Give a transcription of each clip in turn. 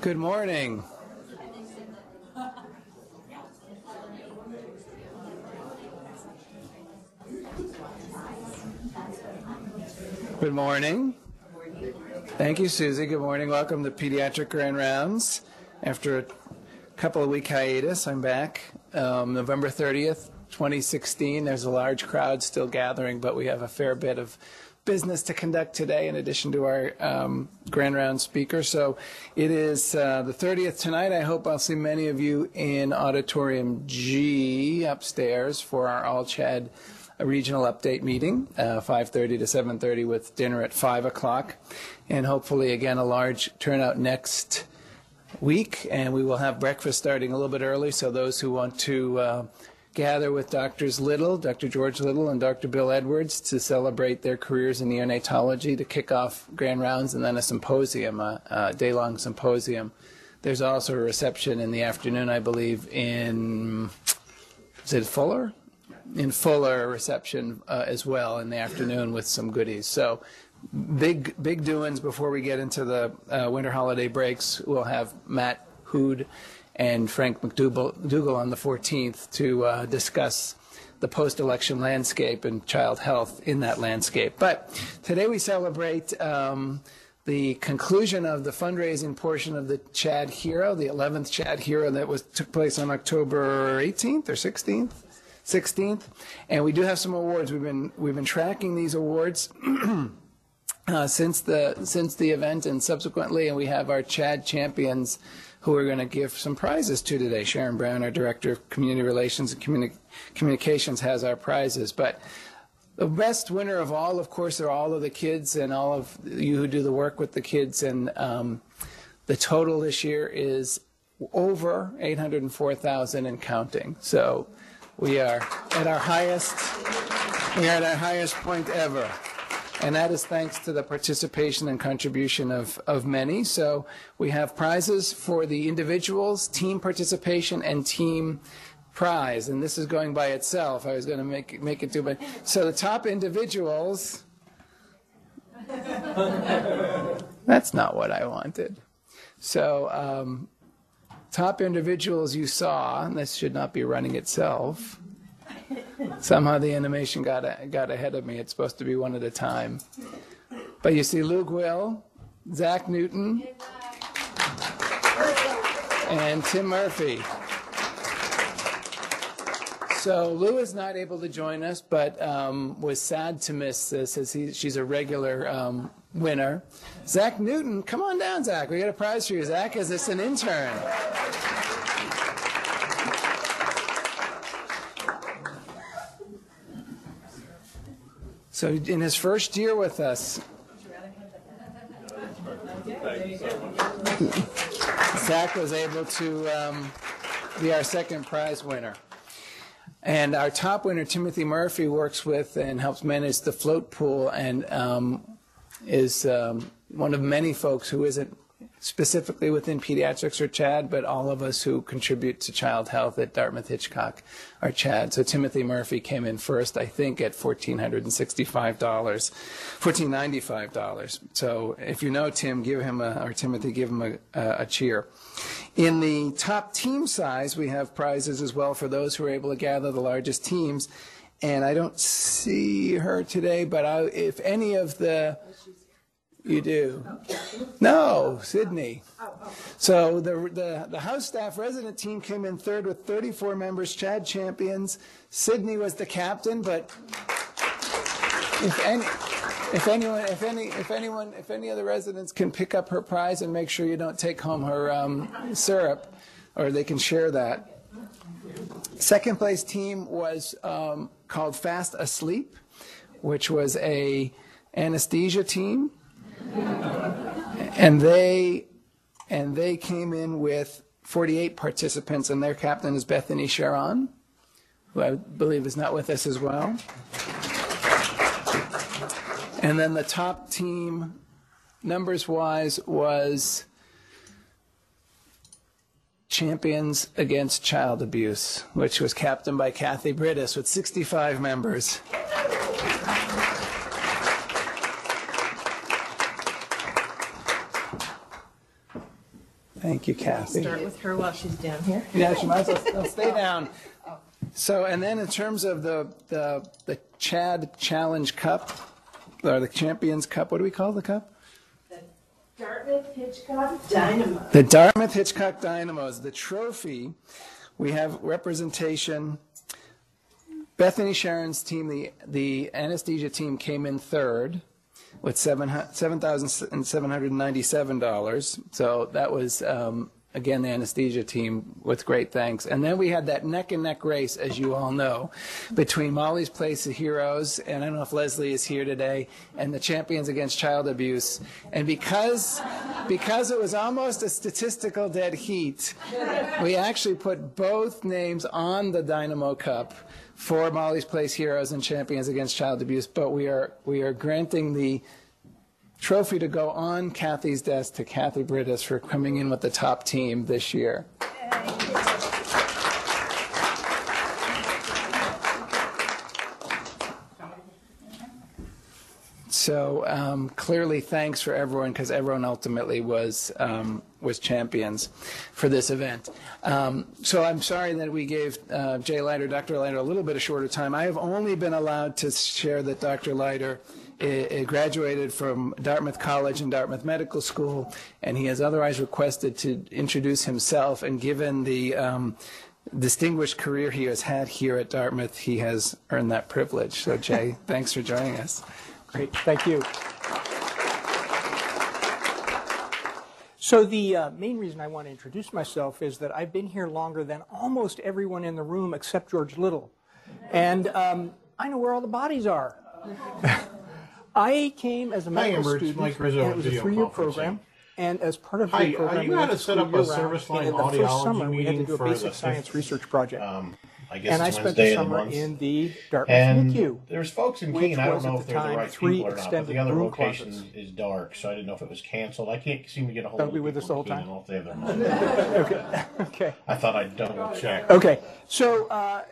Good morning. Good morning. Thank you, Susie. Good morning. Welcome to Pediatric Grand Rounds. After a couple of week hiatus, I'm back. Um, November 30th, 2016. There's a large crowd still gathering, but we have a fair bit of business to conduct today in addition to our um, Grand Round speaker. So it is uh, the 30th tonight. I hope I'll see many of you in Auditorium G upstairs for our All Chad regional update meeting, uh, 5.30 to 7.30 with dinner at 5 o'clock. And hopefully, again, a large turnout next week. And we will have breakfast starting a little bit early, so those who want to uh, gather with Doctors Little, Dr. George Little, and Dr. Bill Edwards to celebrate their careers in neonatology to kick off grand rounds and then a symposium, a, a day-long symposium. There's also a reception in the afternoon, I believe, in, is it Fuller? in Fuller reception uh, as well in the afternoon with some goodies. So big big doings before we get into the uh, winter holiday breaks. We'll have Matt Hood and Frank McDougall on the 14th to uh, discuss the post-election landscape and child health in that landscape. But today we celebrate um, the conclusion of the fundraising portion of the Chad Hero, the 11th Chad Hero that was took place on October 18th or 16th. 16th, and we do have some awards. We've been we've been tracking these awards uh, since the since the event and subsequently, and we have our Chad champions who we're going to give some prizes to today. Sharon Brown, our director of community relations and communi- communications, has our prizes, but. The best winner of all, of course, are all of the kids and all of you who do the work with the kids. And um, the total this year is over 804,000 and counting. So we are at our highest, we are at our highest point ever. And that is thanks to the participation and contribution of, of many. So we have prizes for the individuals, team participation, and team prize. And this is going by itself. I was going to make, make it do, but so the top individuals. That's not what I wanted. So um, top individuals you saw, and this should not be running itself. Somehow the animation got, got ahead of me. It's supposed to be one at a time. But you see Luke Will, Zach Newton, and Tim Murphy. So Lou is not able to join us, but um, was sad to miss this as he, she's a regular um, winner. Zach Newton, come on down, Zach. We got a prize for you. Zach is this an intern? So in his first year with us, Zach was able to um, be our second prize winner. And our top winner, Timothy Murphy, works with and helps manage the float pool and um, is um, one of many folks who isn't specifically within pediatrics or CHAD, but all of us who contribute to child health at Dartmouth Hitchcock are CHAD. So Timothy Murphy came in first, I think, at $1,465, $1,495. So if you know Tim, give him a, or Timothy, give him a, a, cheer. In the top team size, we have prizes as well for those who are able to gather the largest teams. And I don't see her today, but I, if any of the you do? No, Sydney. So the, the, the House staff resident team came in third with 34 members, Chad champions. Sydney was the captain, but if any, if anyone, if any, if anyone, if any of the residents can pick up her prize and make sure you don't take home her um, syrup, or they can share that. Second place team was um, called Fast Asleep, which was a anesthesia team and they and they came in with 48 participants, and their captain is Bethany Sharon, who I believe is not with us as well. And then the top team, numbers wise, was Champions Against Child Abuse, which was captained by Kathy Brittis with 65 members. Thank you, Kathy. Start with her while she's down here. Yeah, she might as well stay down. So, and then in terms of the, the, the Chad Challenge Cup, or the Champions Cup, what do we call the cup? The Dartmouth Hitchcock Dynamo. The Dartmouth Hitchcock Dynamos, the trophy, we have representation. Bethany Sharon's team, the, the anesthesia team, came in third with seven $7,797. So that was, um, again, the anesthesia team with great thanks. And then we had that neck and neck race, as you all know, between Molly's Place of Heroes, and I don't know if Leslie is here today, and the Champions Against Child Abuse. And because, because it was almost a statistical dead heat, we actually put both names on the Dynamo Cup for Molly's Place Heroes and Champions Against Child Abuse, but we are, we are granting the trophy to go on Kathy's desk to Kathy Brittis for coming in with the top team this year. So um, clearly, thanks for everyone because everyone ultimately was um, was champions for this event. Um, so I'm sorry that we gave uh, Jay Leiter, Dr. Leiter, a little bit of shorter time. I have only been allowed to share that Dr. Leiter uh, graduated from Dartmouth College and Dartmouth Medical School, and he has otherwise requested to introduce himself. And given the um, distinguished career he has had here at Dartmouth, he has earned that privilege. So, Jay, thanks for joining us. Great, thank you. So the uh, main reason I want to introduce myself is that I've been here longer than almost everyone in the room except George Little. And um, I know where all the bodies are. I came as a medical it's student, Mike Rizzo and it was a three-year program. And as part of Hi, the uh, program, you we had to set up a service line and in the first audiology summer, we had to meeting do a for the basic science research project. Um, I guess and I spent the Wednesday the summer month. in the Dartmouth And NICU. there's folks in Keene. I don't know if the they're the right three people or not, but the other location closets. is dark, so I didn't know if it was canceled. I can't seem to get a hold of them. They'll of be with us the whole time? I don't know if they have their number. Okay. I thought I'd double check. Okay, so uh,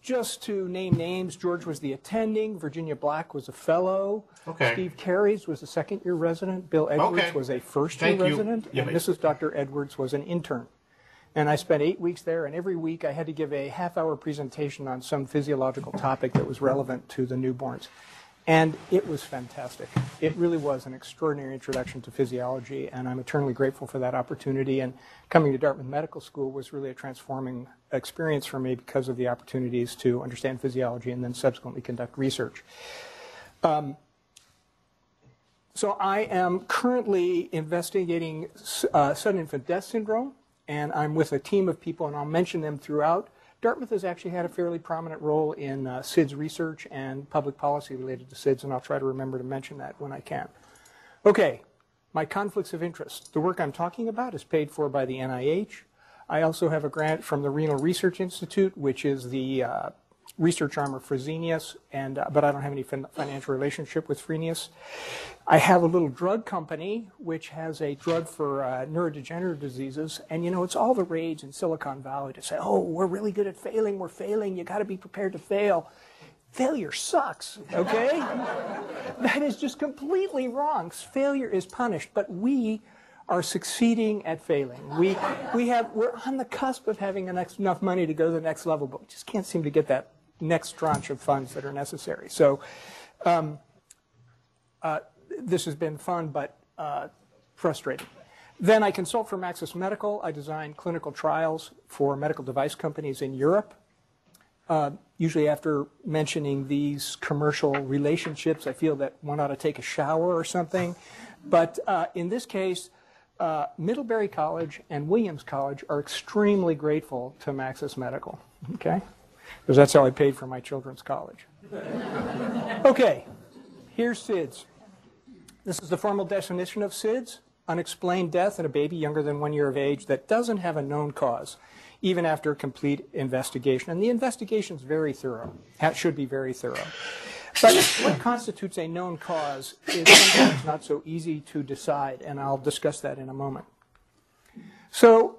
just to name names, George was the attending, Virginia Black was a fellow, Okay. Steve Carries was a second-year resident, Bill Edwards Okay. was a first-year Thank you. resident, Yeah, and Mrs. Dr. Edwards was an intern. And I spent eight weeks there, and every week I had to give a half-hour presentation on some physiological topic that was relevant to the newborns. And it was fantastic. It really was an extraordinary introduction to physiology, and I'm eternally grateful for that opportunity. And coming to Dartmouth Medical School was really a transforming experience for me because of the opportunities to understand physiology and then subsequently conduct research. Um, so I am currently investigating uh, sudden infant death syndrome, and I'm with a team of people, and I'll mention them throughout. Dartmouth has actually had a fairly prominent role in uh, SIDS research and public policy related to SIDS, and I'll try to remember to mention that when I can. Okay, my conflicts of interest. The work I'm talking about is paid for by the NIH. I also have a grant from the Renal Research Institute, which is the uh, research arm of Fresenius, and uh, but I don't have any fin- financial relationship with Fresenius. I have a little drug company which has a drug for uh, neurodegenerative diseases, and you know it's all the rage in Silicon Valley to say, "Oh, we're really good at failing. We're failing. You got to be prepared to fail." Failure sucks, okay? that is just completely wrong. Failure is punished, but we are succeeding at failing. We, we have, we're on the cusp of having enough enough money to go to the next level, but we just can't seem to get that next tranche of funds that are necessary. So um, uh, this has been fun, but uh, frustrating. Then I consult for Maxis Medical. I design clinical trials for medical device companies in Europe. Uh, usually, after mentioning these commercial relationships, I feel that one ought to take a shower or something. But uh, in this case, uh, Middlebury College and Williams College are extremely grateful to Maxis Medical. Okay, because that's how I paid for my children's college. Okay, here's SIDS. This is the formal definition of SIDS unexplained death in a baby younger than one year of age that doesn't have a known cause, even after a complete investigation. And the investigation is very thorough, it should be very thorough. But what constitutes a known cause is sometimes not so easy to decide, and I'll discuss that in a moment. So,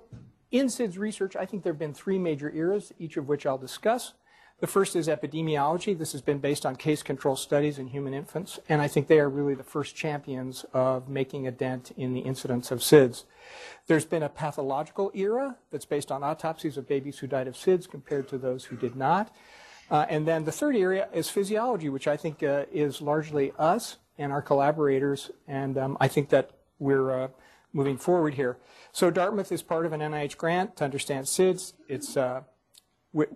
in SIDS research, I think there have been three major eras, each of which I'll discuss. The first is epidemiology. This has been based on case control studies in human infants, and I think they are really the first champions of making a dent in the incidence of SIDS. There's been a pathological era that's based on autopsies of babies who died of SIDS compared to those who did not. Uh, and then the third area is physiology, which I think uh, is largely us and our collaborators, and um, I think that we're uh, moving forward here. So Dartmouth is part of an NIH grant to understand SIDS. It's uh,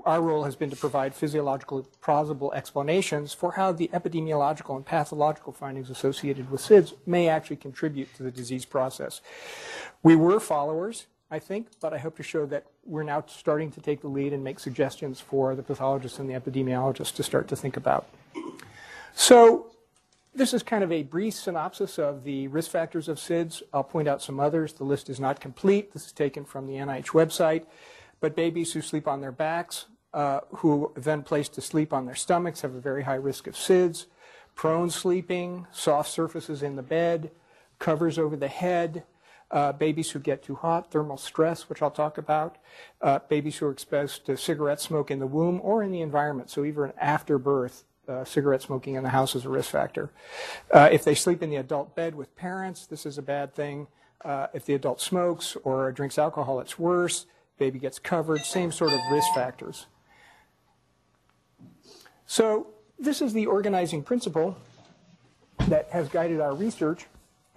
our role has been to provide physiological plausible explanations for how the epidemiological and pathological findings associated with SIDS may actually contribute to the disease process. We were followers, I think, but I hope to show that we're now starting to take the lead and make suggestions for the pathologists and the epidemiologists to start to think about. So this is kind of a brief synopsis of the risk factors of SIDS. I'll point out some others. The list is not complete. This is taken from the NIH website. But babies who sleep on their backs, uh, who then placed to sleep on their stomachs, have a very high risk of SIDS. Prone sleeping, soft surfaces in the bed, covers over the head, uh, babies who get too hot, thermal stress, which I'll talk about, uh, babies who are exposed to cigarette smoke in the womb or in the environment, so even after birth, uh, cigarette smoking in the house is a risk factor. Uh, if they sleep in the adult bed with parents, this is a bad thing. Uh, if the adult smokes or drinks alcohol, it's worse baby gets covered, same sort of risk factors. So this is the organizing principle that has guided our research.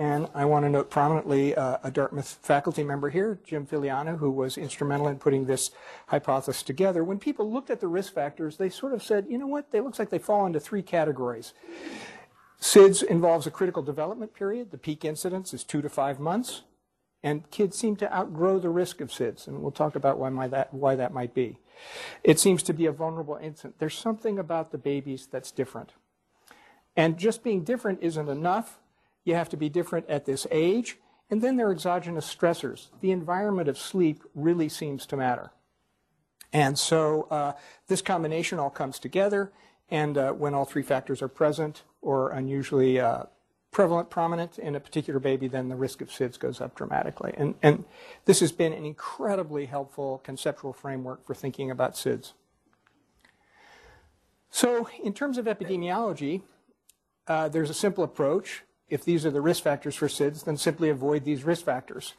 And I want to note prominently uh, a Dartmouth faculty member here, Jim Filiano, who was instrumental in putting this hypothesis together. When people looked at the risk factors, they sort of said, you know what, they looks like they fall into three categories. SIDS involves a critical development period. The peak incidence is two to five months. And kids seem to outgrow the risk of SIDS, and we'll talk about why, that, why that might be. It seems to be a vulnerable infant. There's something about the babies that's different. And just being different isn't enough. You have to be different at this age. And then there are exogenous stressors. The environment of sleep really seems to matter. And so uh, this combination all comes together, and uh, when all three factors are present or unusually uh, prevalent, prominent in a particular baby, then the risk of SIDS goes up dramatically. And, and this has been an incredibly helpful conceptual framework for thinking about SIDS. So in terms of epidemiology, uh, there's a simple approach. If these are the risk factors for SIDS, then simply avoid these risk factors.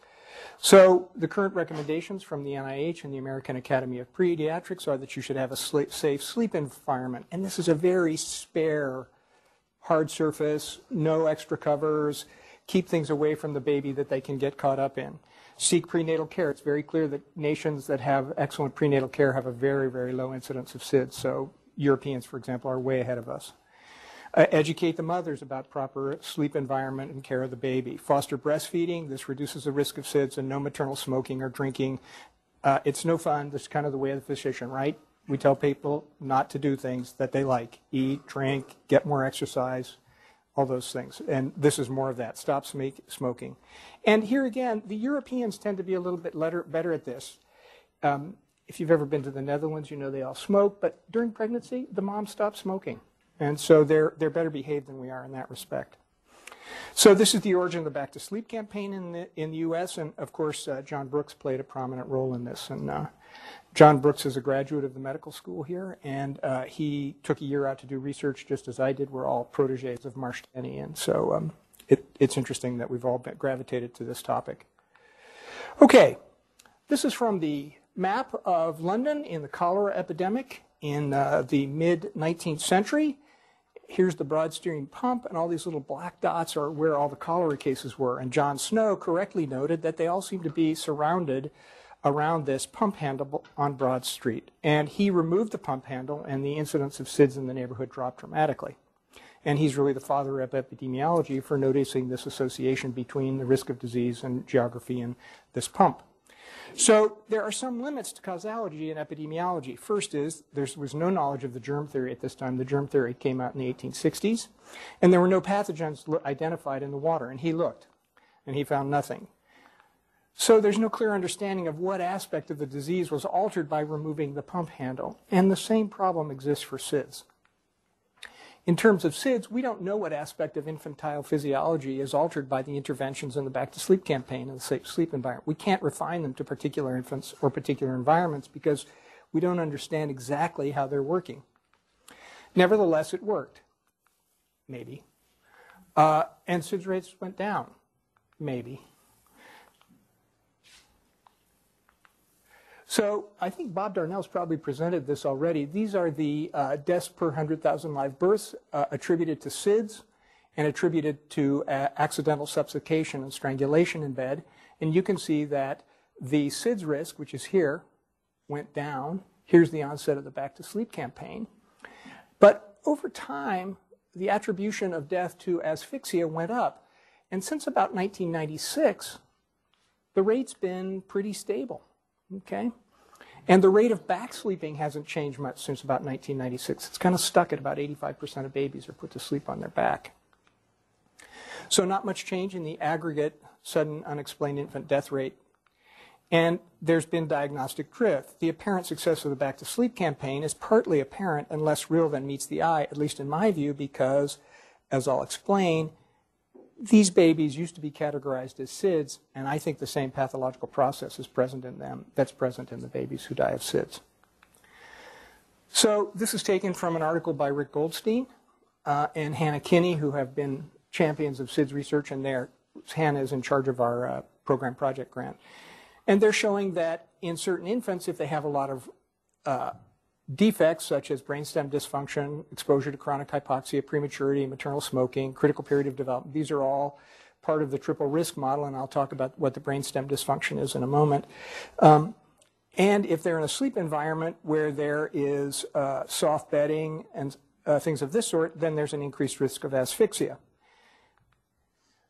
So the current recommendations from the NIH and the American Academy of Pediatrics are that you should have a safe sleep environment. And this is a very spare hard surface, no extra covers, keep things away from the baby that they can get caught up in. Seek prenatal care. It's very clear that nations that have excellent prenatal care have a very, very low incidence of SIDS. So Europeans, for example, are way ahead of us. Uh, educate the mothers about proper sleep environment and care of the baby. Foster breastfeeding. This reduces the risk of SIDS and no maternal smoking or drinking. Uh, it's no fun. This is kind of the way of the physician, right? we tell people not to do things that they like eat, drink, get more exercise, all those things. And this is more of that. Stop smoking. And here again, the Europeans tend to be a little bit better at this. Um, if you've ever been to the Netherlands, you know they all smoke, but during pregnancy, the mom stops smoking. And so they're, they're better behaved than we are in that respect. So this is the origin of the Back to Sleep campaign in the, in the U.S., and of course, uh, John Brooks played a prominent role in this. And uh, John Brooks is a graduate of the medical school here, and uh, he took a year out to do research just as I did. We're all proteges of Marsh Tenney, and so um, it, it's interesting that we've all gravitated to this topic. Okay, this is from the map of London in the cholera epidemic in uh, the mid 19th century. Here's the Broad Street pump, and all these little black dots are where all the cholera cases were. And John Snow correctly noted that they all seem to be surrounded around this pump handle on Broad Street. And he removed the pump handle, and the incidence of SIDS in the neighborhood dropped dramatically. And he's really the father of epidemiology for noticing this association between the risk of disease and geography and this pump. So there are some limits to causality in epidemiology. First is there was no knowledge of the germ theory at this time. The germ theory came out in the 1860s, and there were no pathogens identified in the water. And he looked, and he found nothing. So there's no clear understanding of what aspect of the disease was altered by removing the pump handle. And the same problem exists for SIDS. In terms of SIDS, we don't know what aspect of infantile physiology is altered by the interventions in the Back to Sleep campaign and the safe sleep environment. We can't refine them to particular infants or particular environments because We don't understand exactly how they're working. Nevertheless, it worked. Maybe. Uh, and SIDS rates went down. Maybe. So I think Bob Darnall's probably presented this already. These are the uh, deaths per 100,000 live births uh, attributed to SIDS and attributed to uh, accidental suffocation and strangulation in bed. And you can see that the SIDS risk, which is here, went down. Here's the onset of the Back to Sleep campaign. But over time, the attribution of death to asphyxia went up. And since about 1996, the rate's been pretty stable. Okay? And the rate of back sleeping hasn't changed much since about 1996. It's kind of stuck at about 85% of babies are put to sleep on their back. So, not much change in the aggregate sudden unexplained infant death rate. And there's been diagnostic drift. The apparent success of the Back to Sleep campaign is partly apparent and less real than meets the eye, at least in my view, because, as I'll explain, these babies used to be categorized as SIDS, and I think the same pathological process is present in them that's present in the babies who die of SIDS. So this is taken from an article by Rick Goldstein uh, and Hannah Kinney, who have been champions of SIDS research, and there Hannah is in charge of our uh, program project grant. And they're showing that in certain infants, if they have a lot of uh, defects such as brainstem dysfunction, exposure to chronic hypoxia, prematurity, maternal smoking, critical period of development. These are all part of the triple risk model, and I'll talk about what the brainstem dysfunction is in a moment. Um, and if they're in a sleep environment where there is uh, soft bedding and uh, things of this sort, then there's an increased risk of asphyxia.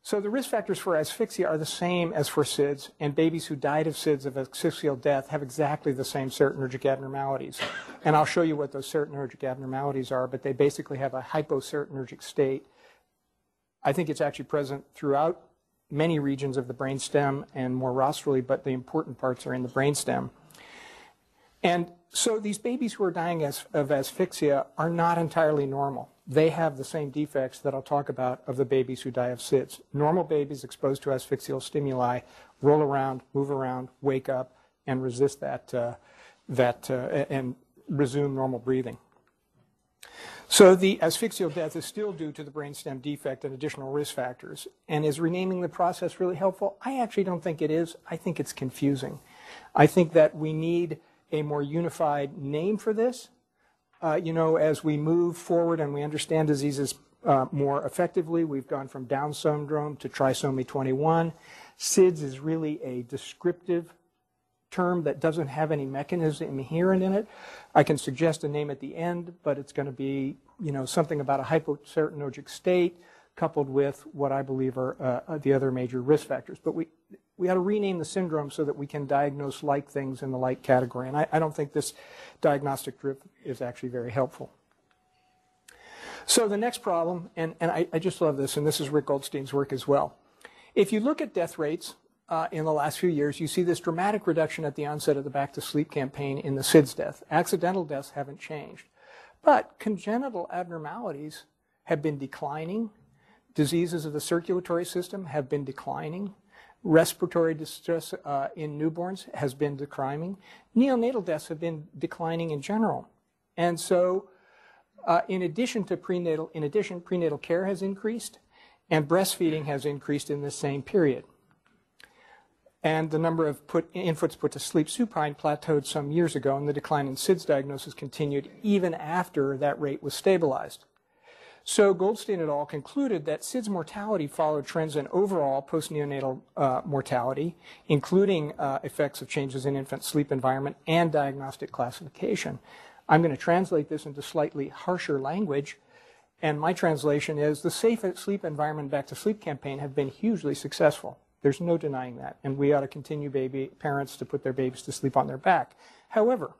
So the risk factors for asphyxia are the same as for SIDS, and babies who died of SIDS of asphyxial death have exactly the same serotonergic abnormalities. And I'll show you what those serotonergic abnormalities are, but they basically have a hyposerotonergic state. I think it's actually present throughout many regions of the brainstem and more rostrally, but the important parts are in the brainstem. And so these babies who are dying of asphyxia are not entirely normal they have the same defects that I'll talk about of the babies who die of SIDS. Normal babies exposed to asphyxial stimuli roll around, move around, wake up, and resist that, uh, that uh, and resume normal breathing. So the asphyxial death is still due to the brainstem defect and additional risk factors. And is renaming the process really helpful? I actually don't think it is. I think it's confusing. I think that we need a more unified name for this uh, you know, as we move forward and we understand diseases uh, more effectively, we've gone from Down syndrome to trisomy 21. SIDS is really a descriptive term that doesn't have any mechanism inherent in it. I can suggest a name at the end, but it's going to be, you know, something about a hyposerotonergic state coupled with what I believe are uh, the other major risk factors. But we, we ought to rename the syndrome so that we can diagnose like things in the like category. And I, I don't think this diagnostic drift is actually very helpful. So the next problem, and, and I, I, just love this, and this is Rick Goldstein's work as well. If you look at death rates uh, in the last few years, you see this dramatic reduction at the onset of the Back to Sleep campaign in the SIDS death. Accidental deaths haven't changed. But congenital abnormalities have been declining. Diseases of the circulatory system have been declining. Respiratory distress uh, in newborns has been declining. Neonatal deaths have been declining in general. And so, uh, in addition to prenatal, in addition, prenatal care has increased, and breastfeeding has increased in the same period. And the number of put, infants put to sleep supine plateaued some years ago, and the decline in SIDS diagnosis continued even after that rate was stabilized. So Goldstein et al. concluded that SIDS mortality followed trends in overall postneonatal uh, mortality, including uh, effects of changes in infant sleep environment and diagnostic classification. I'm going to translate this into slightly harsher language, and my translation is the safe sleep environment back to sleep campaign have been hugely successful. There's no denying that, and we ought to continue baby parents to put their babies to sleep on their back. However,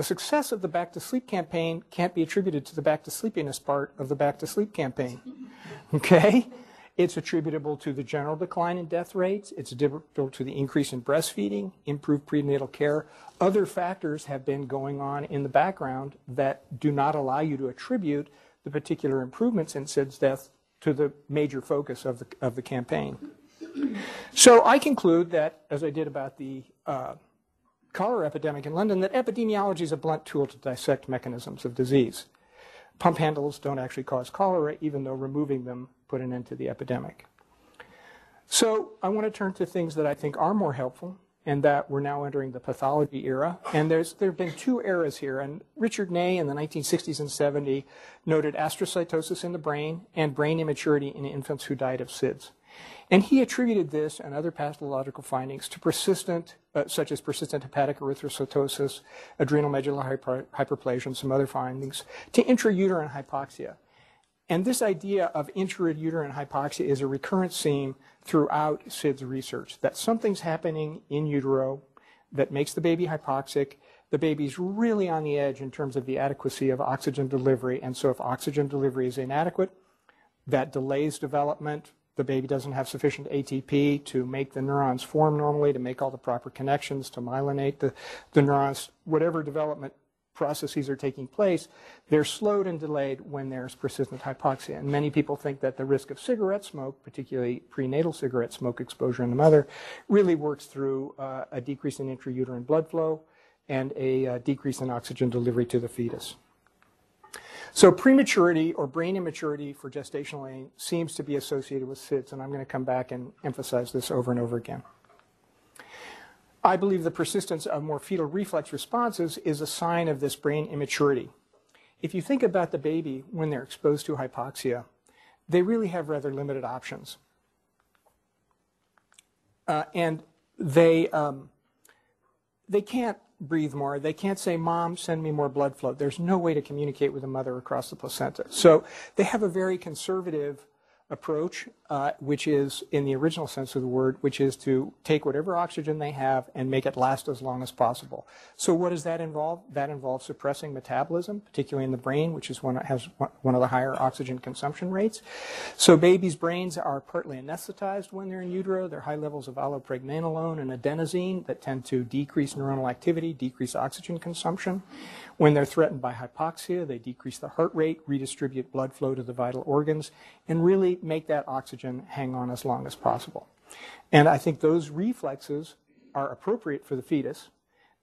the success of the Back to Sleep campaign can't be attributed to the Back to Sleepiness part of the Back to Sleep campaign. Okay? It's attributable to the general decline in death rates. It's attributable to the increase in breastfeeding, improved prenatal care. Other factors have been going on in the background that do not allow you to attribute the particular improvements in SIDS death to the major focus of the, of the campaign. So I conclude that, as I did about the uh, cholera epidemic in London that epidemiology is a blunt tool to dissect mechanisms of disease. Pump handles don't actually cause cholera, even though removing them put an end to the epidemic. So I want to turn to things that I think are more helpful, and that we're now entering the pathology era. And there's there have been two eras here. And Richard Naeye in the 1960s and 70s noted astrocytosis in the brain and brain immaturity in infants who died of SIDS. And he attributed this and other pathological findings to persistent, uh, such as persistent hepatic erythrocytosis, adrenal medullary hyper- hyperplasia, and some other findings, to intrauterine hypoxia. And this idea of intrauterine hypoxia is a recurrent theme throughout SIDS research, that something's happening in utero that makes the baby hypoxic. The baby's really on the edge in terms of the adequacy of oxygen delivery. And so if oxygen delivery is inadequate, that delays development. The baby doesn't have sufficient ATP to make the neurons form normally, to make all the proper connections, to myelinate the, the neurons. Whatever development processes are taking place, they're slowed and delayed when there's persistent hypoxia. And many people think that the risk of cigarette smoke, particularly prenatal cigarette smoke exposure in the mother, really works through uh, a decrease in intrauterine blood flow and a uh, decrease in oxygen delivery to the fetus. So prematurity or brain immaturity for gestational age seems to be associated with SIDS, and I'm going to come back and emphasize this over and over again. I believe the persistence of more fetal reflex responses is a sign of this brain immaturity. If you think about the baby when they're exposed to hypoxia, they really have rather limited options. Uh, and they, um, they can't breathe more. They can't say, Mom, send me more blood flow. There's no way to communicate with the mother across the placenta. So they have a very conservative approach, uh, which is, in the original sense of the word, which is to take whatever oxygen they have and make it last as long as possible. So what does that involve? That involves suppressing metabolism, particularly in the brain, which is one has one of the higher oxygen consumption rates. So babies' brains are partly anesthetized when they're in utero. There are high levels of allopregnanolone and adenosine that tend to decrease neuronal activity, decrease oxygen consumption. When they're threatened by hypoxia, they decrease the heart rate, redistribute blood flow to the vital organs, and really make that oxygen hang on as long as possible. And I think those reflexes are appropriate for the fetus.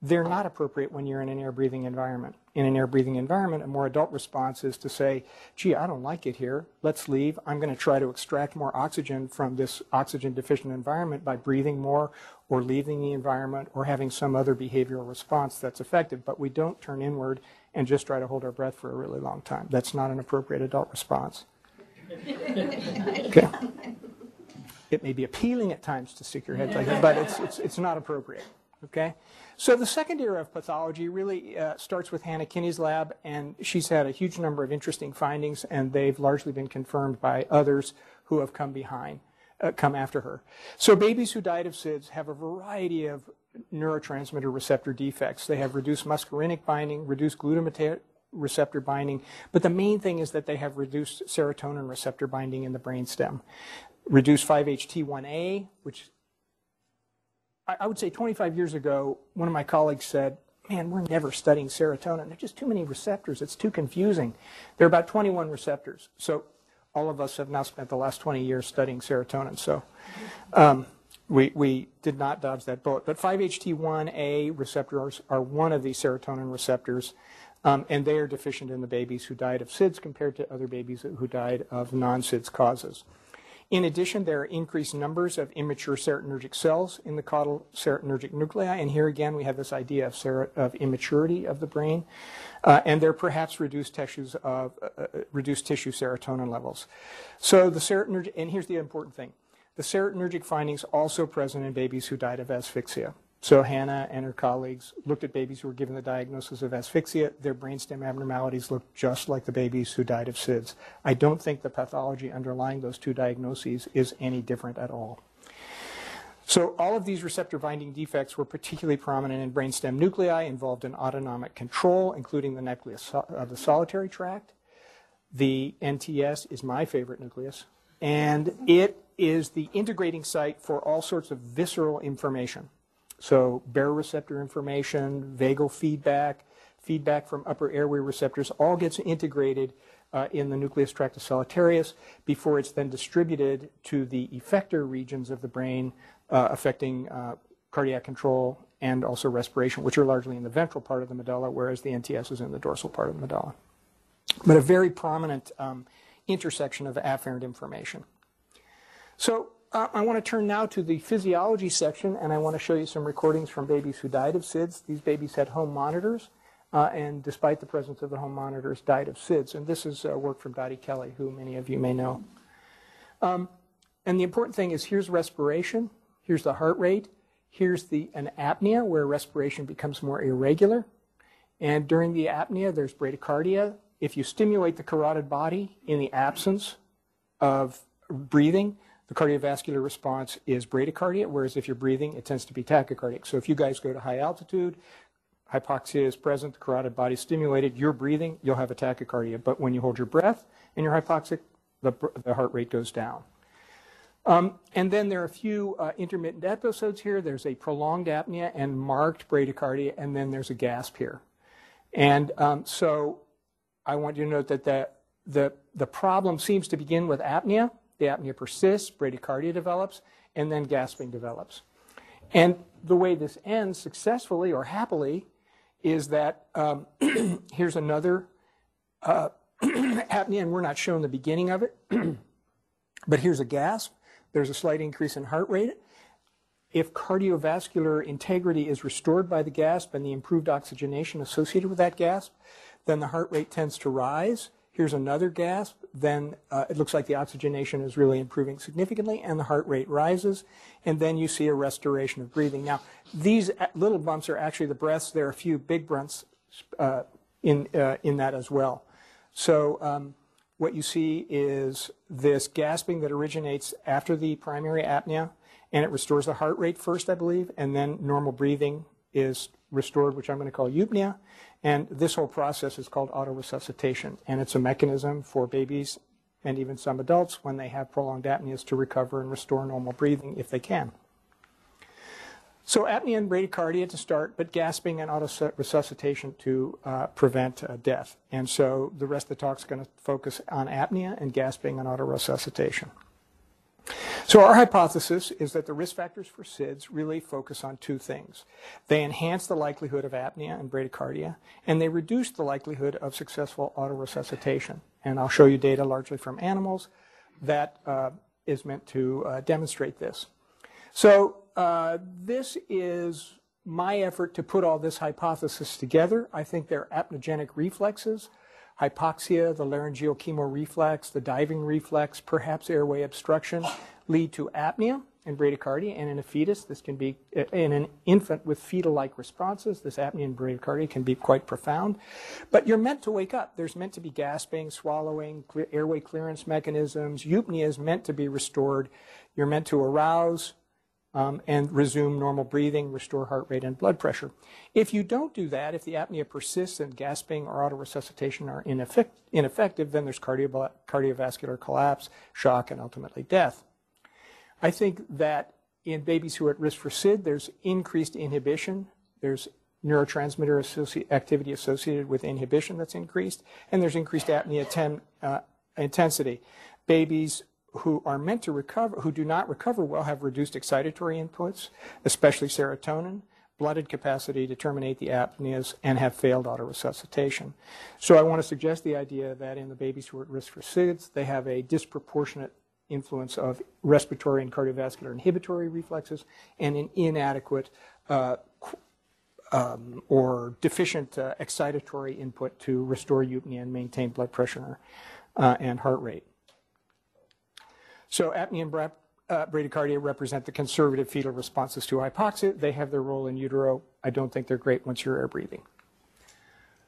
They're not appropriate when you're in an air breathing environment. In an air breathing environment, a more adult response is to say, gee, I don't like it here. Let's leave. I'm going to try to extract more oxygen from this oxygen deficient environment by breathing more or leaving the environment or having some other behavioral response that's effective. But we don't turn inward and just try to hold our breath for a really long time. That's not an appropriate adult response. Okay. It may be appealing at times to stick your head like that, but it's, it's, it's not appropriate. Okay? So the second era of pathology really uh, starts with Hannah Kinney's lab, and she's had a huge number of interesting findings, and they've largely been confirmed by others who have come behind, uh, come after her. So babies who died of SIDS have a variety of neurotransmitter receptor defects. They have reduced muscarinic binding, reduced glutamate receptor binding, but the main thing is that they have reduced serotonin receptor binding in the brainstem. Reduced 5-HT1A, which I would say 25 years ago, one of my colleagues said, man, we're never studying serotonin. There's just too many receptors. It's too confusing. There are about 21 receptors. So all of us have now spent the last 20 years studying serotonin. So um, we, we did not dodge that bullet. But 5-HT1A receptors are one of the serotonin receptors. Um, and they are deficient in the babies who died of SIDS compared to other babies who died of non-SIDS causes. In addition, there are increased numbers of immature serotonergic cells in the caudal serotonergic nuclei, and here again we have this idea of, ser- of immaturity of the brain, uh, and there are perhaps reduced tissues of uh, uh, reduced tissue serotonin levels. So the serotonergic, and here's the important thing: the serotonergic findings also present in babies who died of asphyxia. So Hannah and her colleagues looked at babies who were given the diagnosis of asphyxia. Their brainstem abnormalities looked just like the babies who died of SIDS. I don't think the pathology underlying those two diagnoses is any different at all. So all of these receptor binding defects were particularly prominent in brainstem nuclei involved in autonomic control, including the nucleus of uh, the solitary tract. The NTS is my favorite nucleus, and it is the integrating site for all sorts of visceral information. So baroreceptor information, vagal feedback, feedback from upper airway receptors all gets integrated uh, in the nucleus tractus solitarius before it's then distributed to the effector regions of the brain uh, affecting uh, cardiac control and also respiration, which are largely in the ventral part of the medulla, whereas the NTS is in the dorsal part of the medulla. But a very prominent um, intersection of afferent information. So uh, I want to turn now to the physiology section, and I want to show you some recordings from babies who died of SIDS. These babies had home monitors, uh, and despite the presence of the home monitors, died of SIDS. And this is uh, work from Dottie Kelly, who many of you may know. Um, and the important thing is here's respiration, here's the heart rate, here's the an apnea where respiration becomes more irregular. And during the apnea, there's bradycardia. If you stimulate the carotid body in the absence of breathing, the cardiovascular response is bradycardia, whereas if you're breathing, it tends to be tachycardic. So if you guys go to high altitude, hypoxia is present, the carotid body is stimulated, you're breathing, you'll have a tachycardia. But when you hold your breath and you're hypoxic, the, the heart rate goes down. Um, and then there are a few uh, intermittent episodes here. There's a prolonged apnea and marked bradycardia, and then there's a gasp here. And um, so I want you to note that the, the, the problem seems to begin with apnea. The apnea persists, bradycardia develops, and then gasping develops. And the way this ends successfully or happily is that um, here's another uh, apnea, and we're not showing the beginning of it, but here's a gasp. There's a slight increase in heart rate. If cardiovascular integrity is restored by the gasp and the improved oxygenation associated with that gasp, then the heart rate tends to rise. Here's another gasp. Then uh, it looks like the oxygenation is really improving significantly and the heart rate rises. And then you see a restoration of breathing. Now, these little bumps are actually the breaths. There are a few big bumps uh, in, uh, in that as well. So um, what you see is this gasping that originates after the primary apnea, and it restores the heart rate first, I believe, and then normal breathing is restored, which I'm going to call eupnea. And this whole process is called autoresuscitation, and it's a mechanism for babies and even some adults when they have prolonged apneas to recover and restore normal breathing if they can. So apnea and bradycardia to start, but gasping and autoresuscitation to uh, prevent uh, death. And so the rest of the talk is going to focus on apnea and gasping and autoresuscitation. So our hypothesis is that the risk factors for SIDS really focus on two things. They enhance the likelihood of apnea and bradycardia, and they reduce the likelihood of successful autoresuscitation. And I'll show you data largely from animals that uh, is meant to uh, demonstrate this. So uh, this is my effort to put all this hypothesis together. I think they're apnogenic reflexes hypoxia, the laryngeal chemoreflex, the diving reflex, perhaps airway obstruction lead to apnea and bradycardia. And in a fetus, this can be, in an infant with fetal like responses, this apnea and bradycardia can be quite profound. But you're meant to wake up. There's meant to be gasping, swallowing, airway clearance mechanisms. Eupnea is meant to be restored. You're meant to arouse, um, and resume normal breathing, restore heart rate and blood pressure. If you don't do that, if the apnea persists and gasping or autoresuscitation are ineffect- ineffective, then there's cardio- cardiovascular collapse, shock, and ultimately death. I think that in babies who are at risk for SID, there's increased inhibition. There's neurotransmitter associ- activity associated with inhibition that's increased, and there's increased apnea uh, intensity. Babies who are meant to recover, who do not recover well, have reduced excitatory inputs, especially serotonin, blooded capacity to terminate the apneas, and have failed autoresuscitation. So I want to suggest the idea that in the babies who are at risk for SIDS, they have a disproportionate influence of respiratory and cardiovascular inhibitory reflexes and an inadequate uh, um, or deficient uh, excitatory input to restore eupnea and maintain blood pressure uh, and heart rate. So apnea and uh, bradycardia represent the conservative fetal responses to hypoxia. They have their role in utero. I don't think they're great once you're air breathing.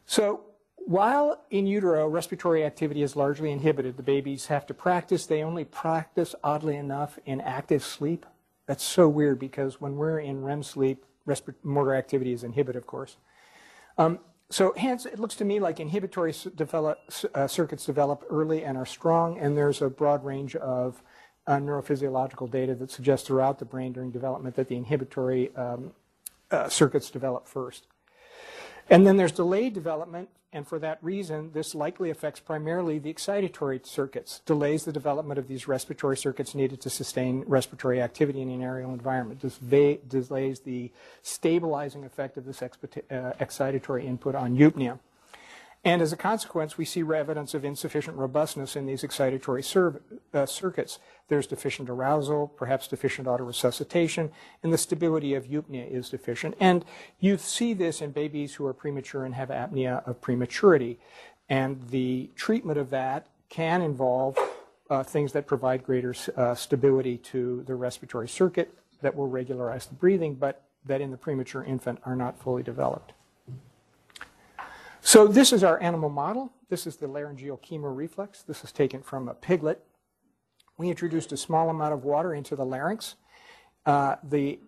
So while in utero respiratory activity is largely inhibited, the babies have to practice. They only practice, oddly enough, in active sleep. That's so weird because when we're in REM sleep, motor activity is inhibited, of course. Um, so hence, it looks to me like inhibitory develop, uh, circuits develop early and are strong, and there's a broad range of uh, neurophysiological data that suggests throughout the brain during development that the inhibitory um, uh, circuits develop first. And then there's delayed development, and for that reason, this likely affects primarily the excitatory circuits, delays the development of these respiratory circuits needed to sustain respiratory activity in an aerial environment. This delays the stabilizing effect of this uh, excitatory input on eupnea. And as a consequence, we see evidence of insufficient robustness in these excitatory uh, circuits. There's deficient arousal, perhaps deficient autoresuscitation, and the stability of eupnea is deficient. And you see this in babies who are premature and have apnea of prematurity. And the treatment of that can involve uh, things that provide greater uh, stability to the respiratory circuit that will regularize the breathing, but that in the premature infant are not fully developed. So this is our animal model. This is the laryngeal chemoreflex. This is taken from a piglet. We introduced a small amount of water into the larynx. Uh, the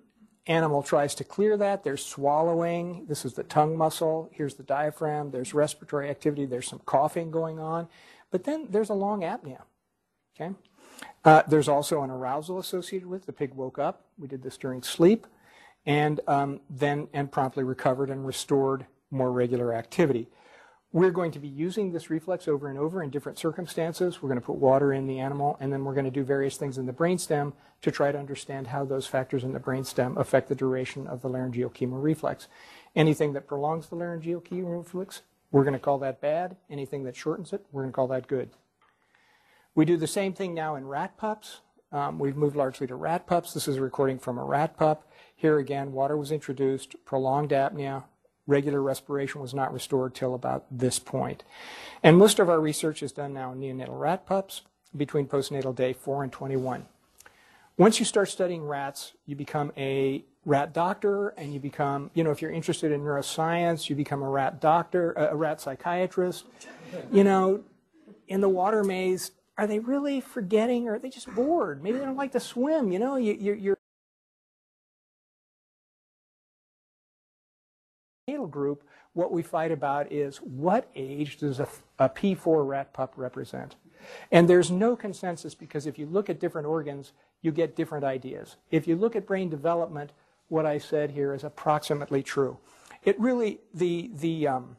animal tries to clear that. There's swallowing. This is the tongue muscle. Here's the diaphragm. There's respiratory activity. There's some coughing going on. But then there's a long apnea. Okay. Uh, there's also an arousal associated with it. the pig woke up. We did this during sleep, and um, then and promptly recovered and restored more regular activity. We're going to be using this reflex over and over in different circumstances. We're going to put water in the animal, and then we're going to do various things in the brainstem to try to understand how those factors in the brainstem affect the duration of the laryngeal chemoreflex. Anything that prolongs the laryngeal chemoreflex, we're going to call that bad. Anything that shortens it, we're going to call that good. We do the same thing now in rat pups. Um, we've moved largely to rat pups. This is a recording from a rat pup. Here again, water was introduced, prolonged apnea, regular respiration was not restored till about this point. And most of our research is done now in neonatal rat pups between postnatal day 4 and 21. Once you start studying rats, you become a rat doctor and you become, you know, if you're interested in neuroscience, you become a rat doctor, a rat psychiatrist. You know, in the water maze, are they really forgetting or are they just bored? Maybe they don't like to swim, you know, you, you're group, what we fight about is what age does a a P4 rat pup represent? And there's no consensus because if you look at different organs, you get different ideas. If you look at brain development, what I said here is approximately true. It really, the, the, um,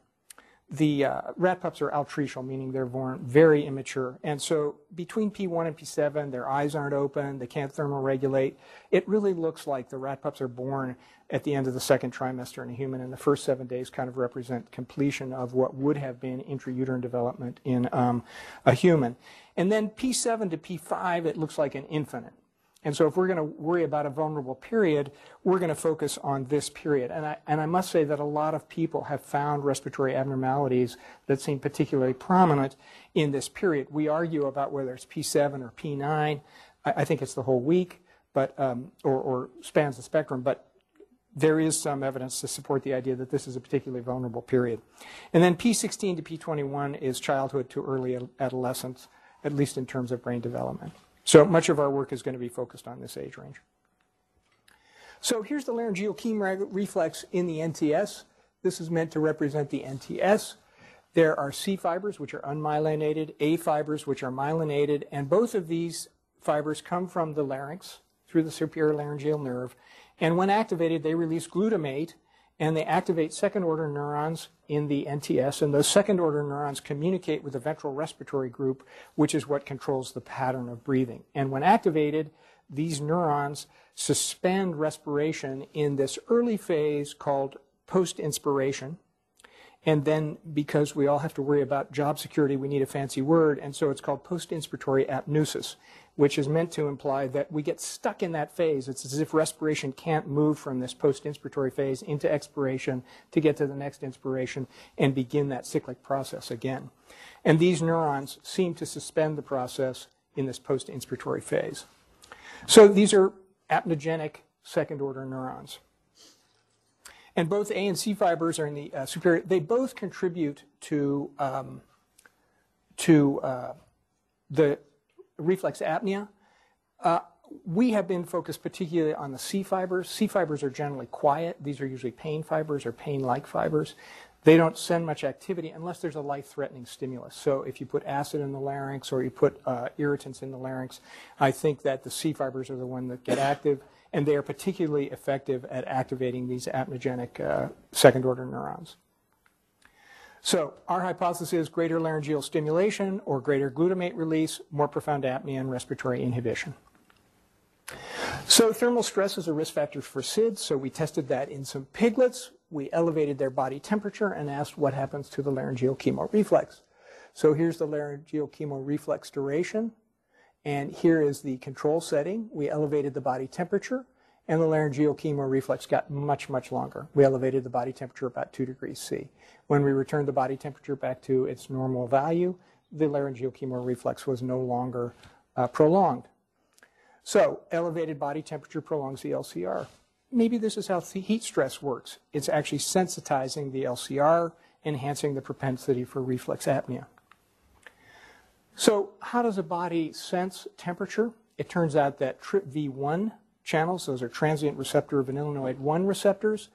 the uh, rat pups are altricial, meaning they're born very immature. And so between P1 and P7, their eyes aren't open, they can't thermoregulate. It really looks like the rat pups are born at the end of the second trimester in a human, and the first seven days kind of represent completion of what would have been intrauterine development in um, a human. And then P7 to P5, it looks like an infinite. And so if we're going to worry about a vulnerable period, we're going to focus on this period. And I, and I must say that a lot of people have found respiratory abnormalities that seem particularly prominent in this period. We argue about whether it's P7 or P9. I, I think it's the whole week, but um, or, or spans the spectrum. But there is some evidence to support the idea that this is a particularly vulnerable period. And then P16 to P21 is childhood to early adolescence, at least in terms of brain development. So much of our work is going to be focused on this age range. So here's the laryngeal chemo reflex in the NTS. This is meant to represent the NTS. There are C fibers, which are unmyelinated, A fibers, which are myelinated, and both of these fibers come from the larynx through the superior laryngeal nerve. And when activated, they release glutamate, and they activate second order neurons in the NTS, and those second order neurons communicate with the ventral respiratory group, which is what controls the pattern of breathing. And when activated, these neurons suspend respiration in this early phase called post inspiration. And then, because we all have to worry about job security, we need a fancy word, and so it's called post inspiratory apneusis which is meant to imply that we get stuck in that phase. It's as if respiration can't move from this post-inspiratory phase into expiration to get to the next inspiration and begin that cyclic process again. And these neurons seem to suspend the process in this post-inspiratory phase. So these are apnogenic second-order neurons. And both A and C fibers are in the uh, superior. They both contribute to um, to uh, the reflex apnea. Uh, we have been focused particularly on the C fibers. C fibers are generally quiet. These are usually pain fibers or pain-like fibers. They don't send much activity unless there's a life-threatening stimulus. So if you put acid in the larynx or you put uh, irritants in the larynx, I think that the C fibers are the ones that get active, and they are particularly effective at activating these apnogenic uh, second-order neurons. So our hypothesis is greater laryngeal stimulation or greater glutamate release, more profound apnea and respiratory inhibition. So thermal stress is a risk factor for SIDS, so we tested that in some piglets. We elevated their body temperature and asked what happens to the laryngeal chemoreflex. So here's the laryngeal chemoreflex duration, and here is the control setting. We elevated the body temperature, and the laryngeal chemoreflex got much, much longer. We elevated the body temperature about 2 degrees C. When we returned the body temperature back to its normal value, the laryngeal chemoreflex was no longer uh, prolonged. So, elevated body temperature prolongs the LCR. Maybe this is how heat stress works. It's actually sensitizing the LCR, enhancing the propensity for reflex apnea. So, how does a body sense temperature? It turns out that TRPV1 channels, those are transient receptor vanillinoid 1 receptors,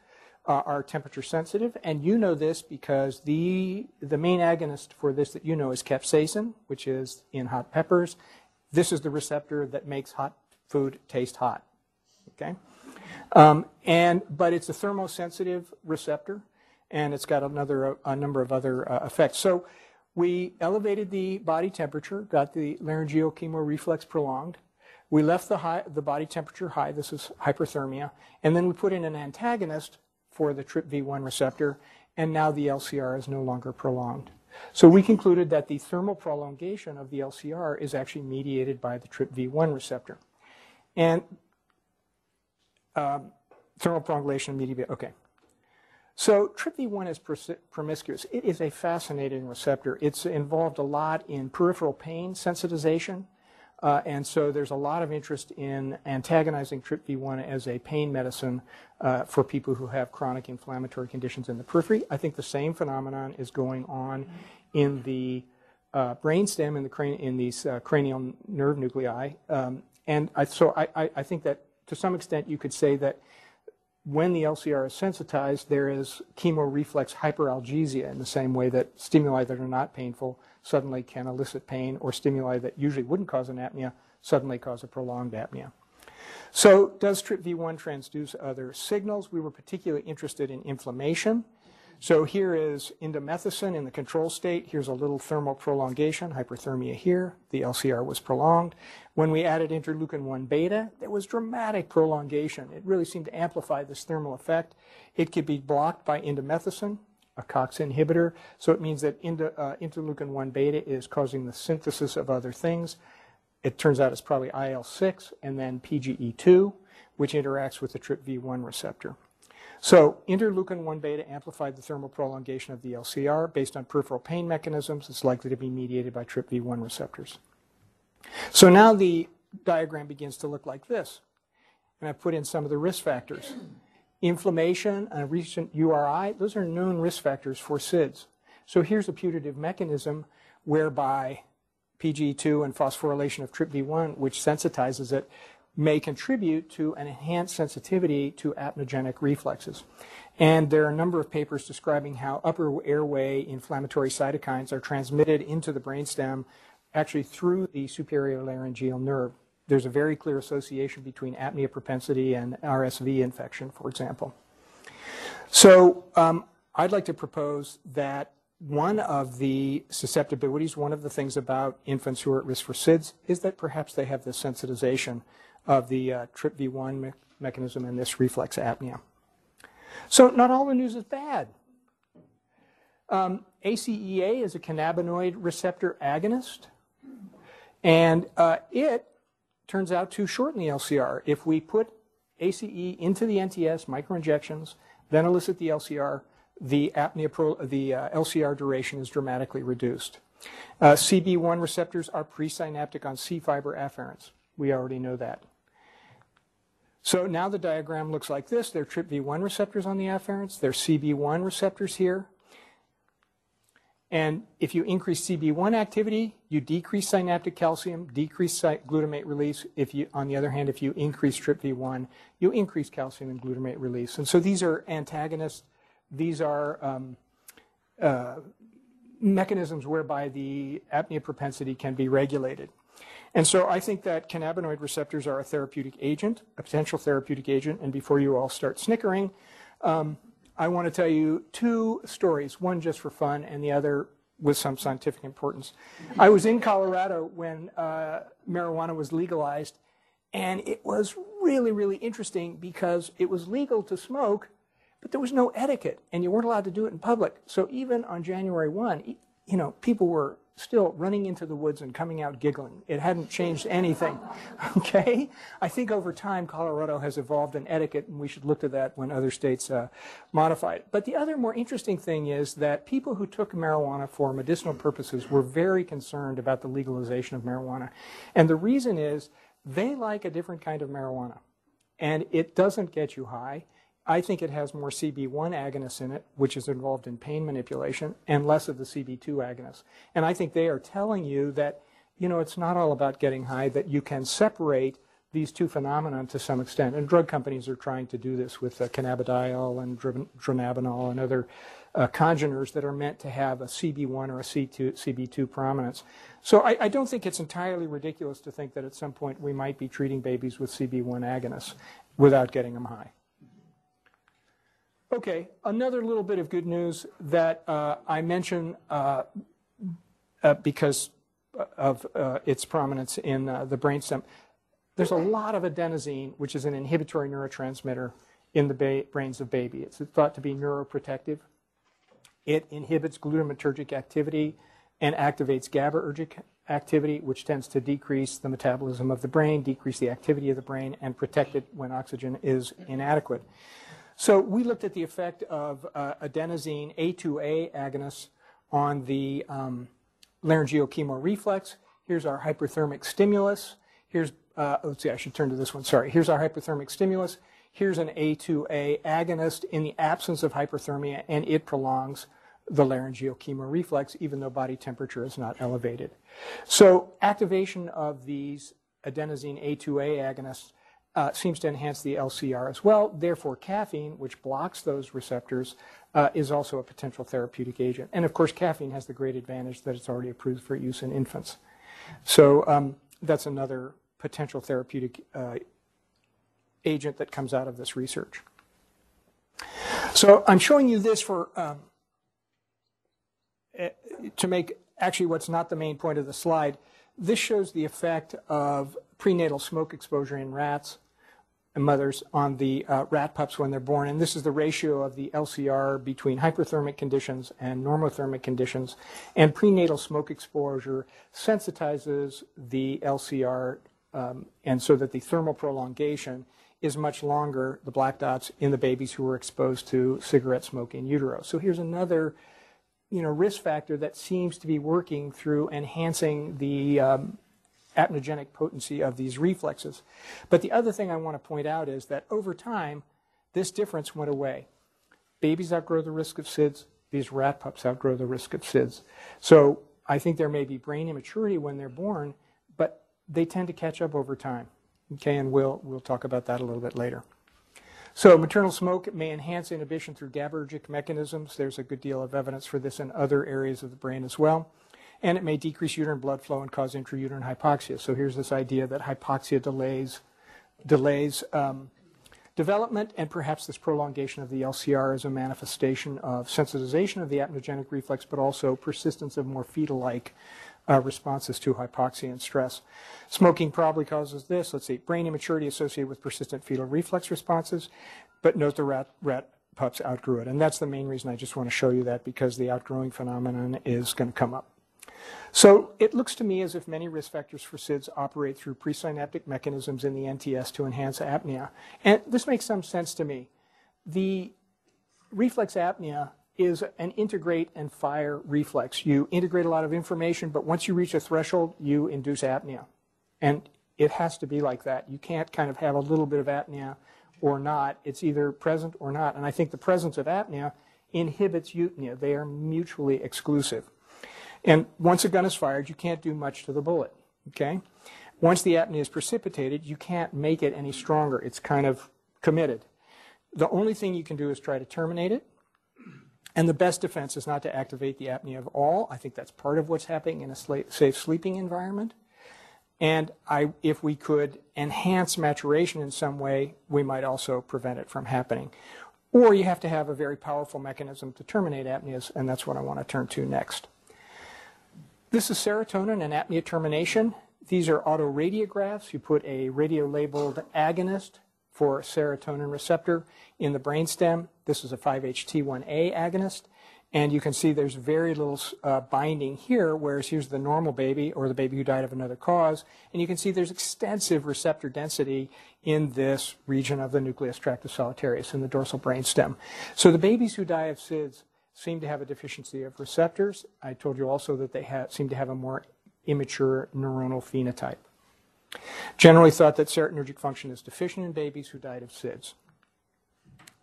uh, are temperature sensitive. And you know this because the, the main agonist for this that you know is capsaicin, which is in hot peppers. This is the receptor that makes hot food taste hot. Okay? Um, and, but it's a thermosensitive receptor, and it's got another, a number of other uh, effects. So we elevated the body temperature, got the laryngeal chemoreflex prolonged. We left the, high, the body temperature high, this is hyperthermia, and then we put in an antagonist for the TRPV1 receptor, and now the LCR is no longer prolonged. So we concluded that the thermal prolongation of the LCR is actually mediated by the TRPV1 receptor. And um, thermal prolongation mediated, okay. So TRPV1 is promiscuous. It is a fascinating receptor. It's involved a lot in peripheral pain sensitization, uh, and so there's a lot of interest in antagonizing TRPV1 as a pain medicine uh, for people who have chronic inflammatory conditions in the periphery. I think the same phenomenon is going on in the uh, brainstem in, the crani- in these uh, cranial nerve nuclei. Um, and I, so I, I, I think that to some extent you could say that when the LCR is sensitized, there is chemoreflex hyperalgesia in the same way that stimuli that are not painful suddenly can elicit pain, or stimuli that usually wouldn't cause an apnea suddenly cause a prolonged apnea. So, does TRPV1 transduce other signals? We were particularly interested in inflammation. So, here is indomethacin in the control state. Here's a little thermal prolongation, hyperthermia here. The LCR was prolonged. When we added interleukin 1 beta, there was dramatic prolongation. It really seemed to amplify this thermal effect. It could be blocked by indomethacin a COX inhibitor. So it means that uh, interleukin 1 beta is causing the synthesis of other things. It turns out it's probably IL 6 and then PGE2, which interacts with the TRPV1 receptor. So interleukin 1 beta amplified the thermal prolongation of the LCR based on peripheral pain mechanisms. It's likely to be mediated by TRPV1 receptors. So now the diagram begins to look like this. And I put in some of the risk factors inflammation, and recent URI, those are known risk factors for SIDS. So here's a putative mechanism whereby PG2 and phosphorylation of TRPV1, which sensitizes it, may contribute to an enhanced sensitivity to apnogenic reflexes. And there are a number of papers describing how upper airway inflammatory cytokines are transmitted into the brainstem actually through the superior laryngeal nerve there's a very clear association between apnea propensity and RSV infection, for example. So um, I'd like to propose that one of the susceptibilities, one of the things about infants who are at risk for SIDS is that perhaps they have the sensitization of the uh, TRPV1 me- mechanism and this reflex apnea. So not all the news is bad. Um, ACEA is a cannabinoid receptor agonist, and uh, it turns out to shorten the LCR. If we put ACE into the NTS, microinjections, then elicit the LCR, the apnea pro, the uh, LCR duration is dramatically reduced. Uh, CB1 receptors are presynaptic on C fiber afferents. We already know that. So now the diagram looks like this. There are TRPV1 receptors on the afferents. There are CB1 receptors here. And if you increase CB1 activity, you decrease synaptic calcium, decrease glutamate release. If you, on the other hand, if you increase TRPV1, you increase calcium and glutamate release. And so these are antagonists. These are um, uh, mechanisms whereby the apnea propensity can be regulated. And so I think that cannabinoid receptors are a therapeutic agent, a potential therapeutic agent. And before you all start snickering, um, I want to tell you two stories, one just for fun and the other with some scientific importance. I was in Colorado when uh, marijuana was legalized, and it was really, really interesting because it was legal to smoke, but there was no etiquette, and you weren't allowed to do it in public. So even on January 1, you know, people were still running into the woods and coming out giggling. It hadn't changed anything. Okay? I think over time, Colorado has evolved an etiquette, and we should look to that when other states uh, modify it. But the other more interesting thing is that people who took marijuana for medicinal purposes were very concerned about the legalization of marijuana. And the reason is they like a different kind of marijuana. And it doesn't get you high. I think it has more CB1 agonists in it, which is involved in pain manipulation, and less of the CB2 agonists. And I think they are telling you that, you know, it's not all about getting high, that you can separate these two phenomena to some extent. And drug companies are trying to do this with uh, cannabidiol and dronabinol and other uh, congeners that are meant to have a CB1 or a C2, CB2 prominence. So I, I, don't think it's entirely ridiculous to think that at some point we might be treating babies with CB1 agonists without getting them high. Okay, another little bit of good news that uh, I mention uh, uh, because of uh, its prominence in uh, the brainstem. There's a lot of adenosine, which is an inhibitory neurotransmitter in the ba brains of baby. It's thought to be neuroprotective. It inhibits glutamatergic activity and activates GABAergic activity, which tends to decrease the metabolism of the brain, decrease the activity of the brain, and protect it when oxygen is inadequate. So we looked at the effect of uh, adenosine A2A agonists on the um, laryngeal chemoreflex. Here's our hyperthermic stimulus. Here's, uh, let's see, I should turn to this one. Sorry. Here's our hyperthermic stimulus. Here's an A2A agonist in the absence of hyperthermia, and it prolongs the laryngeal chemoreflex, even though body temperature is not elevated. So activation of these adenosine A2A agonists uh, seems to enhance the LCR as well. Therefore, caffeine, which blocks those receptors, uh, is also a potential therapeutic agent. And of course, caffeine has the great advantage that it's already approved for use in infants. So um, that's another potential therapeutic uh, agent that comes out of this research. So I'm showing you this for um, eh, to make actually what's not the main point of the slide. This shows the effect of prenatal smoke exposure in rats mothers on the uh, rat pups when they're born. And this is the ratio of the LCR between hyperthermic conditions and normothermic conditions. And prenatal smoke exposure sensitizes the LCR, um, and so that the thermal prolongation is much longer, the black dots, in the babies who were exposed to cigarette smoke in utero. So here's another you know, risk factor that seems to be working through enhancing the um, apnogenic potency of these reflexes. But the other thing I want to point out is that over time, this difference went away. Babies outgrow the risk of SIDS. These rat pups outgrow the risk of SIDS. So I think there may be brain immaturity when they're born, but they tend to catch up over time. Okay, and we'll, we'll talk about that a little bit later. So maternal smoke may enhance inhibition through GABAergic mechanisms. There's a good deal of evidence for this in other areas of the brain as well and it may decrease uterine blood flow and cause intrauterine hypoxia. So here's this idea that hypoxia delays delays um, development, and perhaps this prolongation of the LCR is a manifestation of sensitization of the apnogenic reflex, but also persistence of more fetal-like uh, responses to hypoxia and stress. Smoking probably causes this. Let's see, brain immaturity associated with persistent fetal reflex responses, but note the rat, rat pups outgrew it. And that's the main reason I just want to show you that because the outgrowing phenomenon is going to come up. So it looks to me as if many risk factors for SIDS operate through presynaptic mechanisms in the NTS to enhance apnea. And this makes some sense to me. The reflex apnea is an integrate and fire reflex. You integrate a lot of information, but once you reach a threshold, you induce apnea. And it has to be like that. You can't kind of have a little bit of apnea or not. It's either present or not. And I think the presence of apnea inhibits euthymia. They are mutually exclusive. And once a gun is fired, you can't do much to the bullet. Okay? Once the apnea is precipitated, you can't make it any stronger. It's kind of committed. The only thing you can do is try to terminate it. And the best defense is not to activate the apnea at all. I think that's part of what's happening in a safe sleeping environment. And I, if we could enhance maturation in some way, we might also prevent it from happening. or you have to have a very powerful mechanism to terminate apneas, and that's what I want to turn to next. This is serotonin and apnea termination. These are autoradiographs. You put a radio-labeled agonist for serotonin receptor in the brainstem. This is a 5-HT1A agonist. And you can see there's very little uh, binding here, whereas here's the normal baby or the baby who died of another cause. And you can see there's extensive receptor density in this region of the nucleus tractus solitarius in the dorsal brainstem. So the babies who die of SIDS seem to have a deficiency of receptors. I told you also that they have, seem to have a more immature neuronal phenotype. Generally thought that serotonergic function is deficient in babies who died of SIDS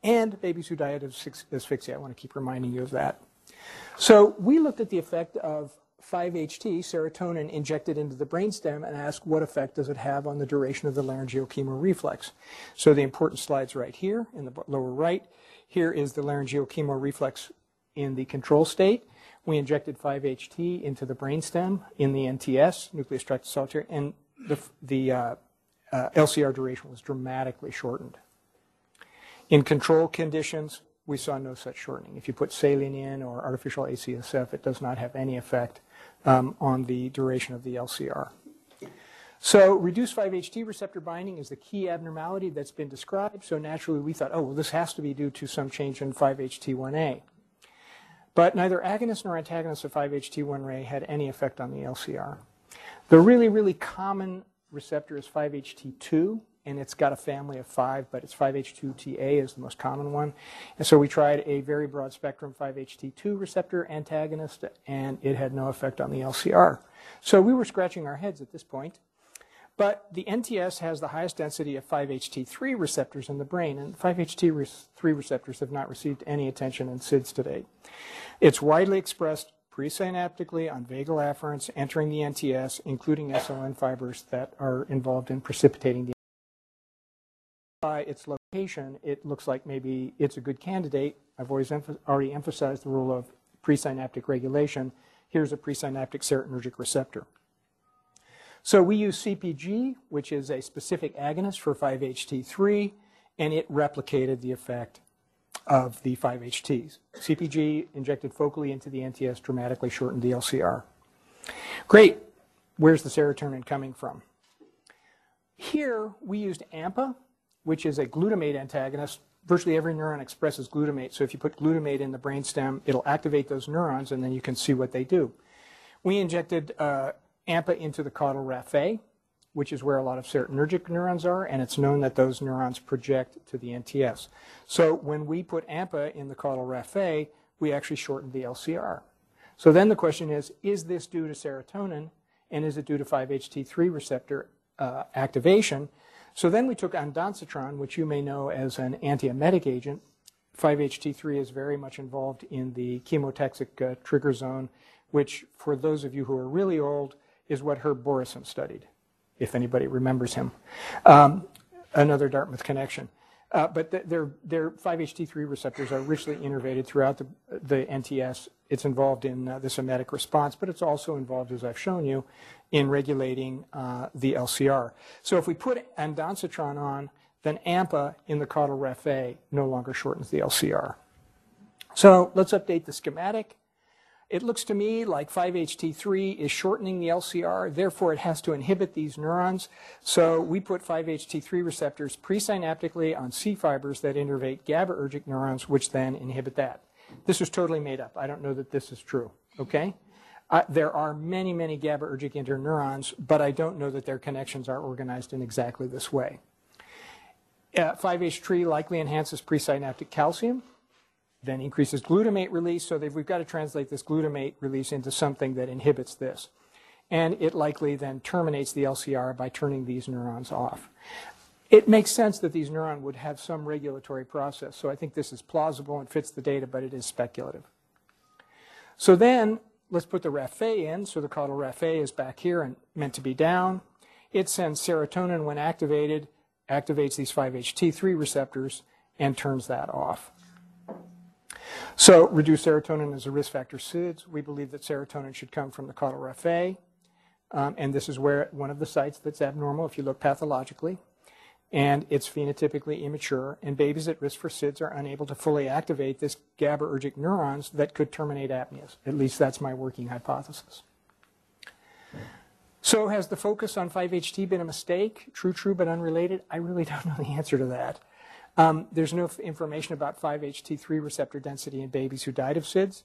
and babies who died of asphyxia. I want to keep reminding you of that. So we looked at the effect of 5-HT, serotonin, injected into the brainstem and asked what effect does it have on the duration of the laryngeal chemoreflex. So the important slide's right here in the lower right. Here is the laryngeal chemoreflex in the control state. We injected 5-HT into the brainstem in the NTS, nucleus tractus solitary, and the, the uh, uh, LCR duration was dramatically shortened. In control conditions, we saw no such shortening. If you put saline in or artificial ACSF, it does not have any effect um, on the duration of the LCR. So reduced 5-HT receptor binding is the key abnormality that's been described. So naturally we thought, oh, well, this has to be due to some change in 5-HT1A. But neither agonist nor antagonist of 5-HT1A had any effect on the LCR. The really, really common receptor is 5-HT2, and it's got a family of five, but it's 5-HT2TA is the most common one. And so we tried a very broad spectrum 5-HT2 receptor antagonist, and it had no effect on the LCR. So we were scratching our heads at this point. But the NTS has the highest density of 5-HT3 receptors in the brain, and 5-HT3 receptors have not received any attention in SIDS to date. It's widely expressed presynaptically on vagal afferents entering the NTS, including SLN fibers that are involved in precipitating the by its location, it looks like maybe it's a good candidate. I've always emph already emphasized the role of presynaptic regulation. Here's a presynaptic serotonergic receptor. So we use CPG, which is a specific agonist for 5-HT3, and it replicated the effect of the 5-HTs. CPG injected focally into the NTS dramatically shortened the LCR. Great. Where's the serotonin coming from? Here, we used AMPA, which is a glutamate antagonist. Virtually every neuron expresses glutamate. So if you put glutamate in the brainstem, it'll activate those neurons, and then you can see what they do. We injected uh, AMPA into the caudal raphe, which is where a lot of serotonergic neurons are, and it's known that those neurons project to the NTS. So when we put AMPA in the caudal raphe, we actually shortened the LCR. So then the question is, is this due to serotonin, and is it due to 5-HT3 receptor uh, activation? So then we took ondansetron, which you may know as an antiemetic agent. 5-HT3 is very much involved in the chemotaxic uh, trigger zone, which, for those of you who are really old, is what Herb Borysen studied, if anybody remembers him. Um, another Dartmouth connection. Uh, but their, their 5-HT3 receptors are richly innervated throughout the, the NTS. It's involved in uh, this emetic response, but it's also involved, as I've shown you, in regulating uh, the LCR. So if we put ondansetron on, then AMPA in the caudal raphe no longer shortens the LCR. So let's update the schematic. It looks to me like 5-HT3 is shortening the LCR, therefore it has to inhibit these neurons. So we put 5-HT3 receptors presynaptically on C fibers that innervate GABAergic neurons, which then inhibit that. This is totally made up. I don't know that this is true, okay? Uh, there are many, many GABAergic interneurons, but I don't know that their connections are organized in exactly this way. Uh, 5-HT3 likely enhances presynaptic calcium, then increases glutamate release. So we've got to translate this glutamate release into something that inhibits this. And it likely then terminates the LCR by turning these neurons off. It makes sense that these neurons would have some regulatory process. So I think this is plausible and fits the data, but it is speculative. So then let's put the raphe in. So the caudal raphe is back here and meant to be down. It sends serotonin when activated, activates these 5-HT3 receptors, and turns that off. So reduced serotonin is a risk factor SIDS. We believe that serotonin should come from the caudal. Um, and this is where one of the sites that's abnormal if you look pathologically. and it's phenotypically immature, and babies at risk for SIDS are unable to fully activate this GABAergic neurons that could terminate apneas. At least that's my working hypothesis. So has the focus on 5-HT been a mistake? True, true, but unrelated? I really don't know the answer to that. Um, there's no information about 5-HT3 receptor density in babies who died of SIDS.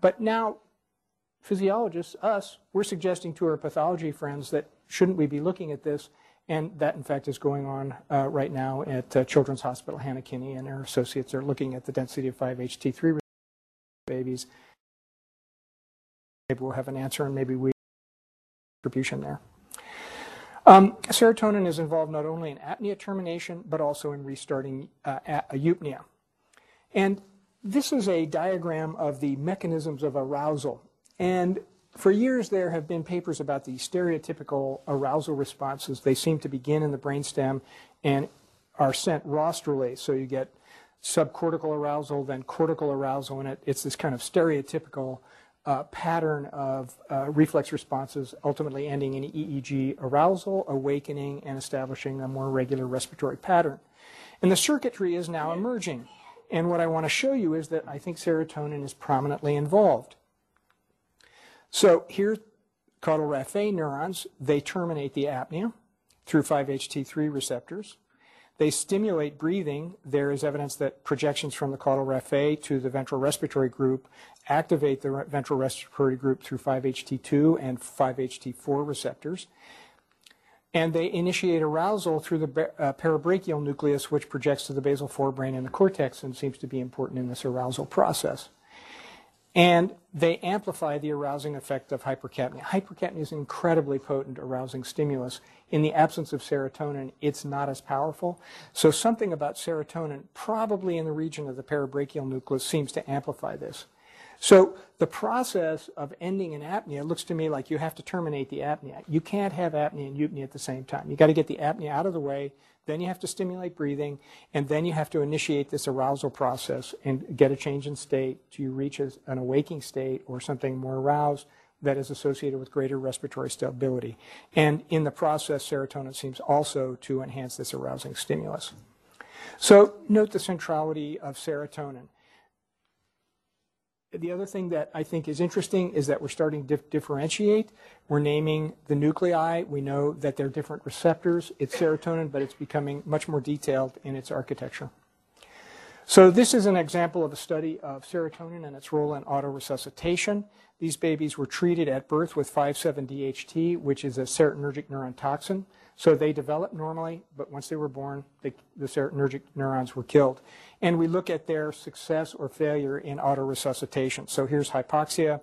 But now, physiologists, us, we're suggesting to our pathology friends that shouldn't we be looking at this? And that, in fact, is going on uh, right now at uh, Children's Hospital Hannah Kinney, and our associates are looking at the density of 5-HT3 babies. Maybe we'll have an answer, and maybe we contribution there. Um, serotonin is involved not only in apnea termination, but also in restarting uh, a- eupnea. And this is a diagram of the mechanisms of arousal. And for years, there have been papers about the stereotypical arousal responses. They seem to begin in the brainstem and are sent rostrally. So you get subcortical arousal, then cortical arousal, and it, it's this kind of stereotypical uh, pattern of uh, reflex responses, ultimately ending in EEG arousal, awakening, and establishing a more regular respiratory pattern. And the circuitry is now emerging. And what I want to show you is that I think serotonin is prominently involved. So here, caudal raphe neurons, they terminate the apnea through 5-HT3 receptors. They stimulate breathing. There is evidence that projections from the caudal raphe to the ventral respiratory group activate the ventral respiratory group through 5-HT2 and 5-HT4 receptors. And they initiate arousal through the uh, parabrachial nucleus, which projects to the basal forebrain and the cortex and seems to be important in this arousal process. And they amplify the arousing effect of hypercapnia. Hypercapnia is an incredibly potent arousing stimulus. In the absence of serotonin, it's not as powerful. So something about serotonin, probably in the region of the parabrachial nucleus, seems to amplify this. So the process of ending an apnea looks to me like you have to terminate the apnea. You can't have apnea and eupnea at the same time. You got to get the apnea out of the way, then you have to stimulate breathing, and then you have to initiate this arousal process and get a change in state to reach an awaking state or something more aroused that is associated with greater respiratory stability. And in the process, serotonin seems also to enhance this arousing stimulus. So note the centrality of serotonin. The other thing that I think is interesting is that we're starting to dif- differentiate. We're naming the nuclei. We know that they're different receptors. It's serotonin, but it's becoming much more detailed in its architecture. So this is an example of a study of serotonin and its role in autoresuscitation. These babies were treated at birth with 5,7-DHT, which is a serotonergic neuron toxin. So they developed normally, but once they were born, they, the serotonergic neurons were killed. And we look at their success or failure in autoresuscitation. So here's hypoxia.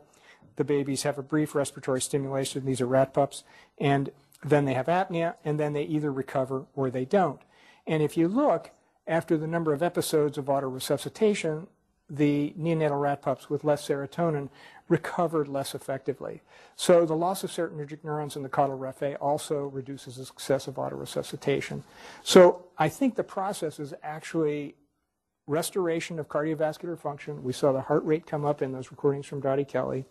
The babies have a brief respiratory stimulation. These are rat pups. And then they have apnea, and then they either recover or they don't. And if you look, after the number of episodes of autoresuscitation, the neonatal rat pups with less serotonin recovered less effectively. So the loss of serotonergic neurons in the caudal raphe also reduces the success of autoresuscitation. So I think the process is actually restoration of cardiovascular function. We saw the heart rate come up in those recordings from Dottie Kelly.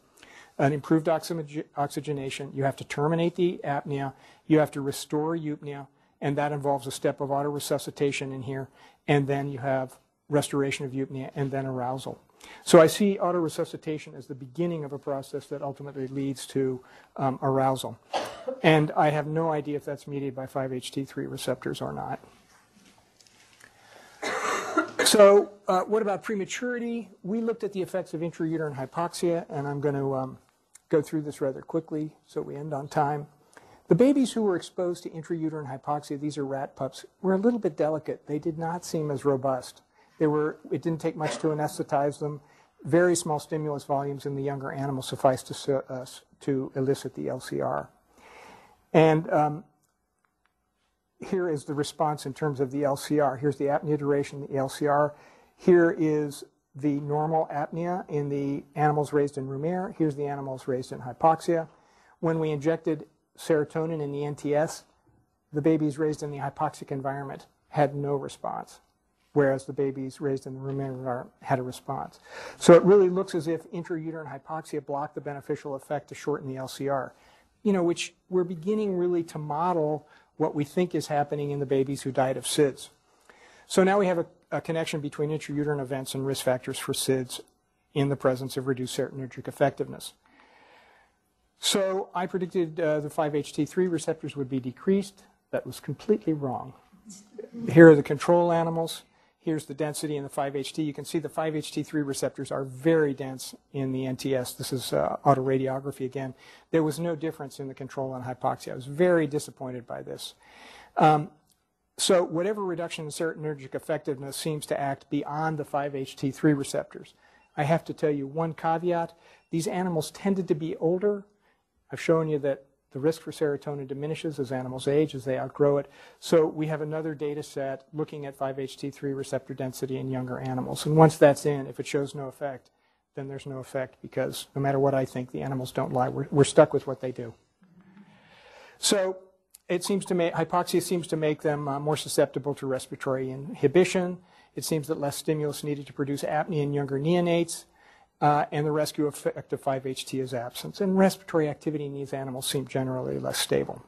An improved oxygenation. You have to terminate the apnea. You have to restore eupnea, and that involves a step of autoresuscitation in here. And then you have restoration of eupnea and then arousal. So I see autoresuscitation as the beginning of a process that ultimately leads to um, arousal. And I have no idea if that's mediated by 5-HT3 receptors or not. So uh, what about prematurity? We looked at the effects of intrauterine hypoxia, and I'm going to um, go through this rather quickly so we end on time. The babies who were exposed to intrauterine hypoxia, these are rat pups, were a little bit delicate. They did not seem as robust. They were, it didn't take much to anesthetize them. Very small stimulus volumes in the younger animals sufficed to, uh, to elicit the LCR. And um, here is the response in terms of the LCR. Here's the apnea duration, the LCR. Here is the normal apnea in the animals raised in room air. Here's the animals raised in hypoxia. When we injected serotonin in the NTS, the babies raised in the hypoxic environment had no response, whereas the babies raised in the room environment had a response. So it really looks as if intrauterine hypoxia blocked the beneficial effect to shorten the LCR, you know, which we're beginning really to model what we think is happening in the babies who died of SIDS. So now we have a, a connection between intrauterine events and risk factors for SIDS in the presence of reduced serotonergic effectiveness. So I predicted uh, the 5-HT3 receptors would be decreased. That was completely wrong. Here are the control animals. Here's the density in the 5-HT. You can see the 5-HT3 receptors are very dense in the NTS. This is uh, autoradiography again. There was no difference in the control on hypoxia. I was very disappointed by this. Um, so whatever reduction in serotonergic effectiveness seems to act beyond the 5-HT3 receptors. I have to tell you one caveat. These animals tended to be older. I've shown you that the risk for serotonin diminishes as animals age, as they outgrow it. So we have another data set looking at 5-HT3 receptor density in younger animals. And once that's in, if it shows no effect, then there's no effect because no matter what I think, the animals don't lie. We're, we're stuck with what they do. So it seems to make, hypoxia seems to make them uh, more susceptible to respiratory inhibition. It seems that less stimulus needed to produce apnea in younger neonates. Uh, and the rescue effect of 5-HT is absent. And respiratory activity in these animals seem generally less stable.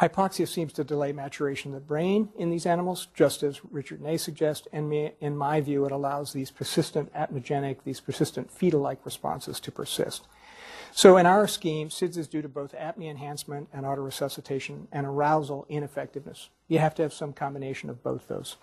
Hypoxia seems to delay maturation of the brain in these animals, just as Richard Ney suggests, and me, in my view, it allows these persistent apnogenic, these persistent fetal-like responses to persist. So in our scheme, SIDS is due to both apnea enhancement and autoresuscitation and arousal ineffectiveness. You have to have some combination of both those.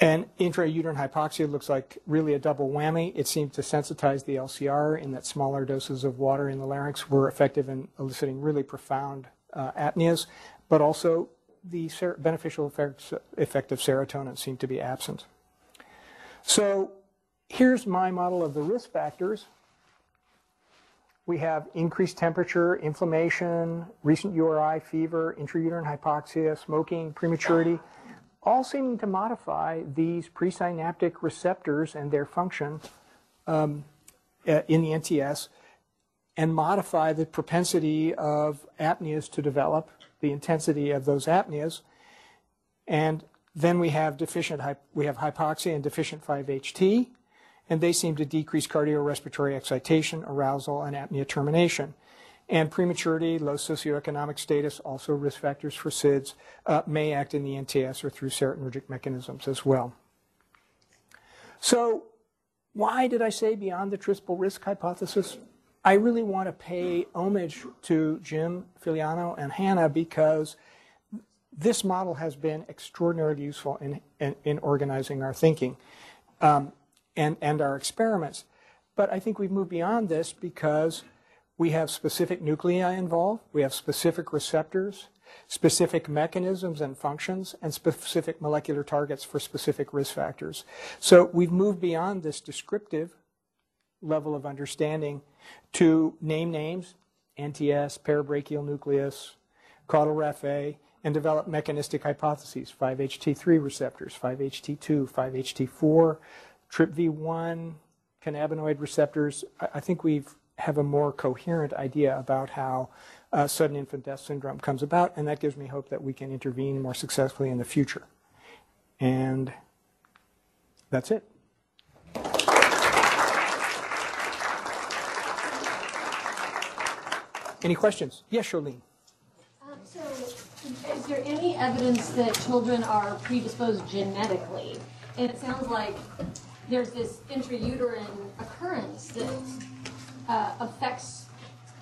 And intrauterine hypoxia looks like really a double whammy. It seemed to sensitize the LCR in that smaller doses of water in the larynx were effective in eliciting really profound uh, apneas, but also the ser- beneficial effects, effect of serotonin seemed to be absent. So here's my model of the risk factors. We have increased temperature, inflammation, recent URI, fever, intrauterine hypoxia, smoking, prematurity all seeming to modify these presynaptic receptors and their function um, uh, in the NTS and modify the propensity of apneas to develop, the intensity of those apneas. And then we have deficient, we have hypoxia and deficient 5-HT, and they seem to decrease cardiorespiratory excitation, arousal, and apnea termination. And prematurity, low socioeconomic status, also risk factors for SIDS, uh, may act in the NTS or through serotonergic mechanisms as well. So, why did I say beyond the triple risk hypothesis? I really want to pay homage to Jim Filiano and Hannah because this model has been extraordinarily useful in, in, in organizing our thinking um, and, and our experiments. But I think we've moved beyond this because we have specific nuclei involved, we have specific receptors, specific mechanisms and functions, and specific molecular targets for specific risk factors. So we've moved beyond this descriptive level of understanding to name names, NTS, parabrachial nucleus, caudal raphe, and develop mechanistic hypotheses, 5-HT3 receptors, 5-HT2, 5-HT4, TRPV1, cannabinoid receptors. I think we've have a more coherent idea about how uh, sudden infant death syndrome comes about, and that gives me hope that we can intervene more successfully in the future. And that's it. Any questions? Yes, Charlene. Um, so, is there any evidence that children are predisposed genetically? And it sounds like there's this intrauterine occurrence that uh, affects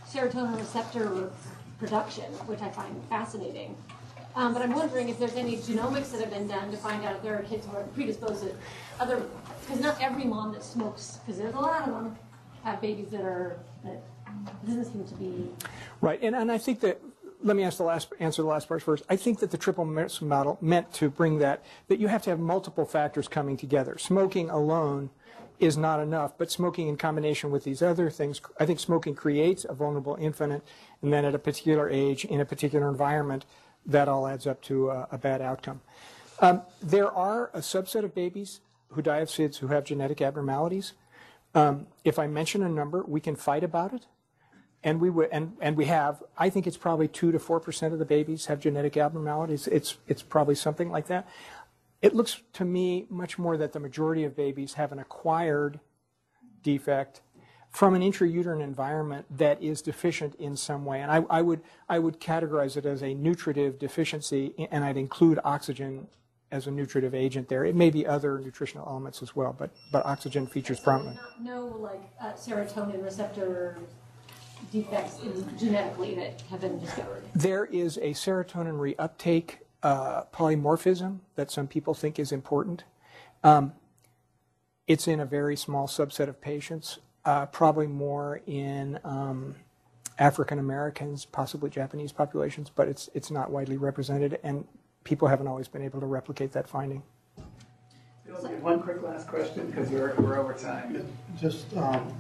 serotonin receptor production, which I find fascinating. Um, but I'm wondering if there's any genomics that have been done to find out if there are kids who are predisposed to other, because not every mom that smokes, because there's a lot of them, have babies that are, that doesn't seem to be. Right, and, and I think that, let me ask the last, answer the last part first. I think that the triple risk model meant to bring that, that you have to have multiple factors coming together. Smoking alone is not enough. But smoking in combination with these other things, I think smoking creates a vulnerable infant, and then at a particular age, in a particular environment, that all adds up to a, a bad outcome. Um, there are a subset of babies who die of SIDS who have genetic abnormalities. Um, if I mention a number, we can fight about it, and we would, and, and we have. I think it's probably two to four percent of the babies have genetic abnormalities. It's it's probably something like that. It looks to me much more that the majority of babies have an acquired defect from an intrauterine environment that is deficient in some way. And I, I, would, I would categorize it as a nutritive deficiency, and I'd include oxygen as a nutritive agent there. It may be other nutritional elements as well, but, but oxygen features prominently. No, like uh, serotonin receptor defects in, genetically that have been discovered. There is a serotonin reuptake uh, polymorphism that some people think is important. Um, it's in a very small subset of patients, uh, probably more in um, African Americans, possibly Japanese populations, but it's it's not widely represented, and people haven't always been able to replicate that finding. One quick last question, because we're, we're over time. Just um,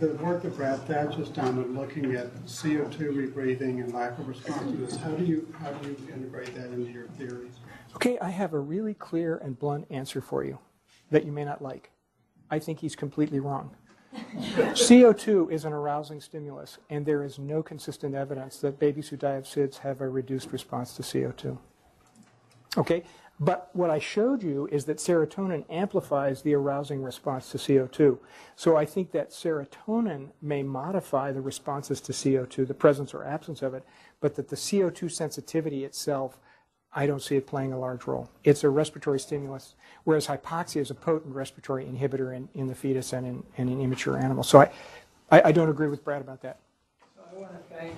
the work that Brad Thach has done in looking at CO2 rebreathing and lack of responsiveness, how do you, how do you integrate that into your theories? Okay, I have a really clear and blunt answer for you that you may not like. I think he's completely wrong. CO2 is an arousing stimulus, and there is no consistent evidence that babies who die of SIDS have a reduced response to CO2. Okay, but what I showed you is that serotonin amplifies the arousing response to CO2. So I think that serotonin may modify the responses to CO2, the presence or absence of it, but that the CO2 sensitivity itself, I don't see it playing a large role. It's a respiratory stimulus, whereas hypoxia is a potent respiratory inhibitor in, in the fetus and in, and immature animals. So I, I, I don't agree with Brad about that. I want to thank,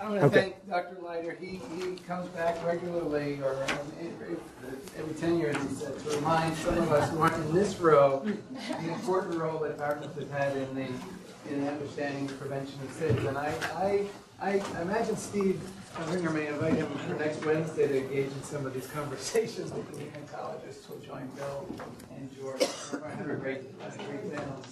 I want to Okay. thank Dr. Leiter. He, he comes back regularly, or um, every, every 10 years, he said, to remind some of us who aren't in this row, the important role that Dartmouth has had in the, in understanding the prevention of SIDS. And I, I, I imagine Steve Ringer may invite him for next Wednesday to engage in some of these conversations with the hematologists who'll join Bill and George. We're going to have a great, a great panel.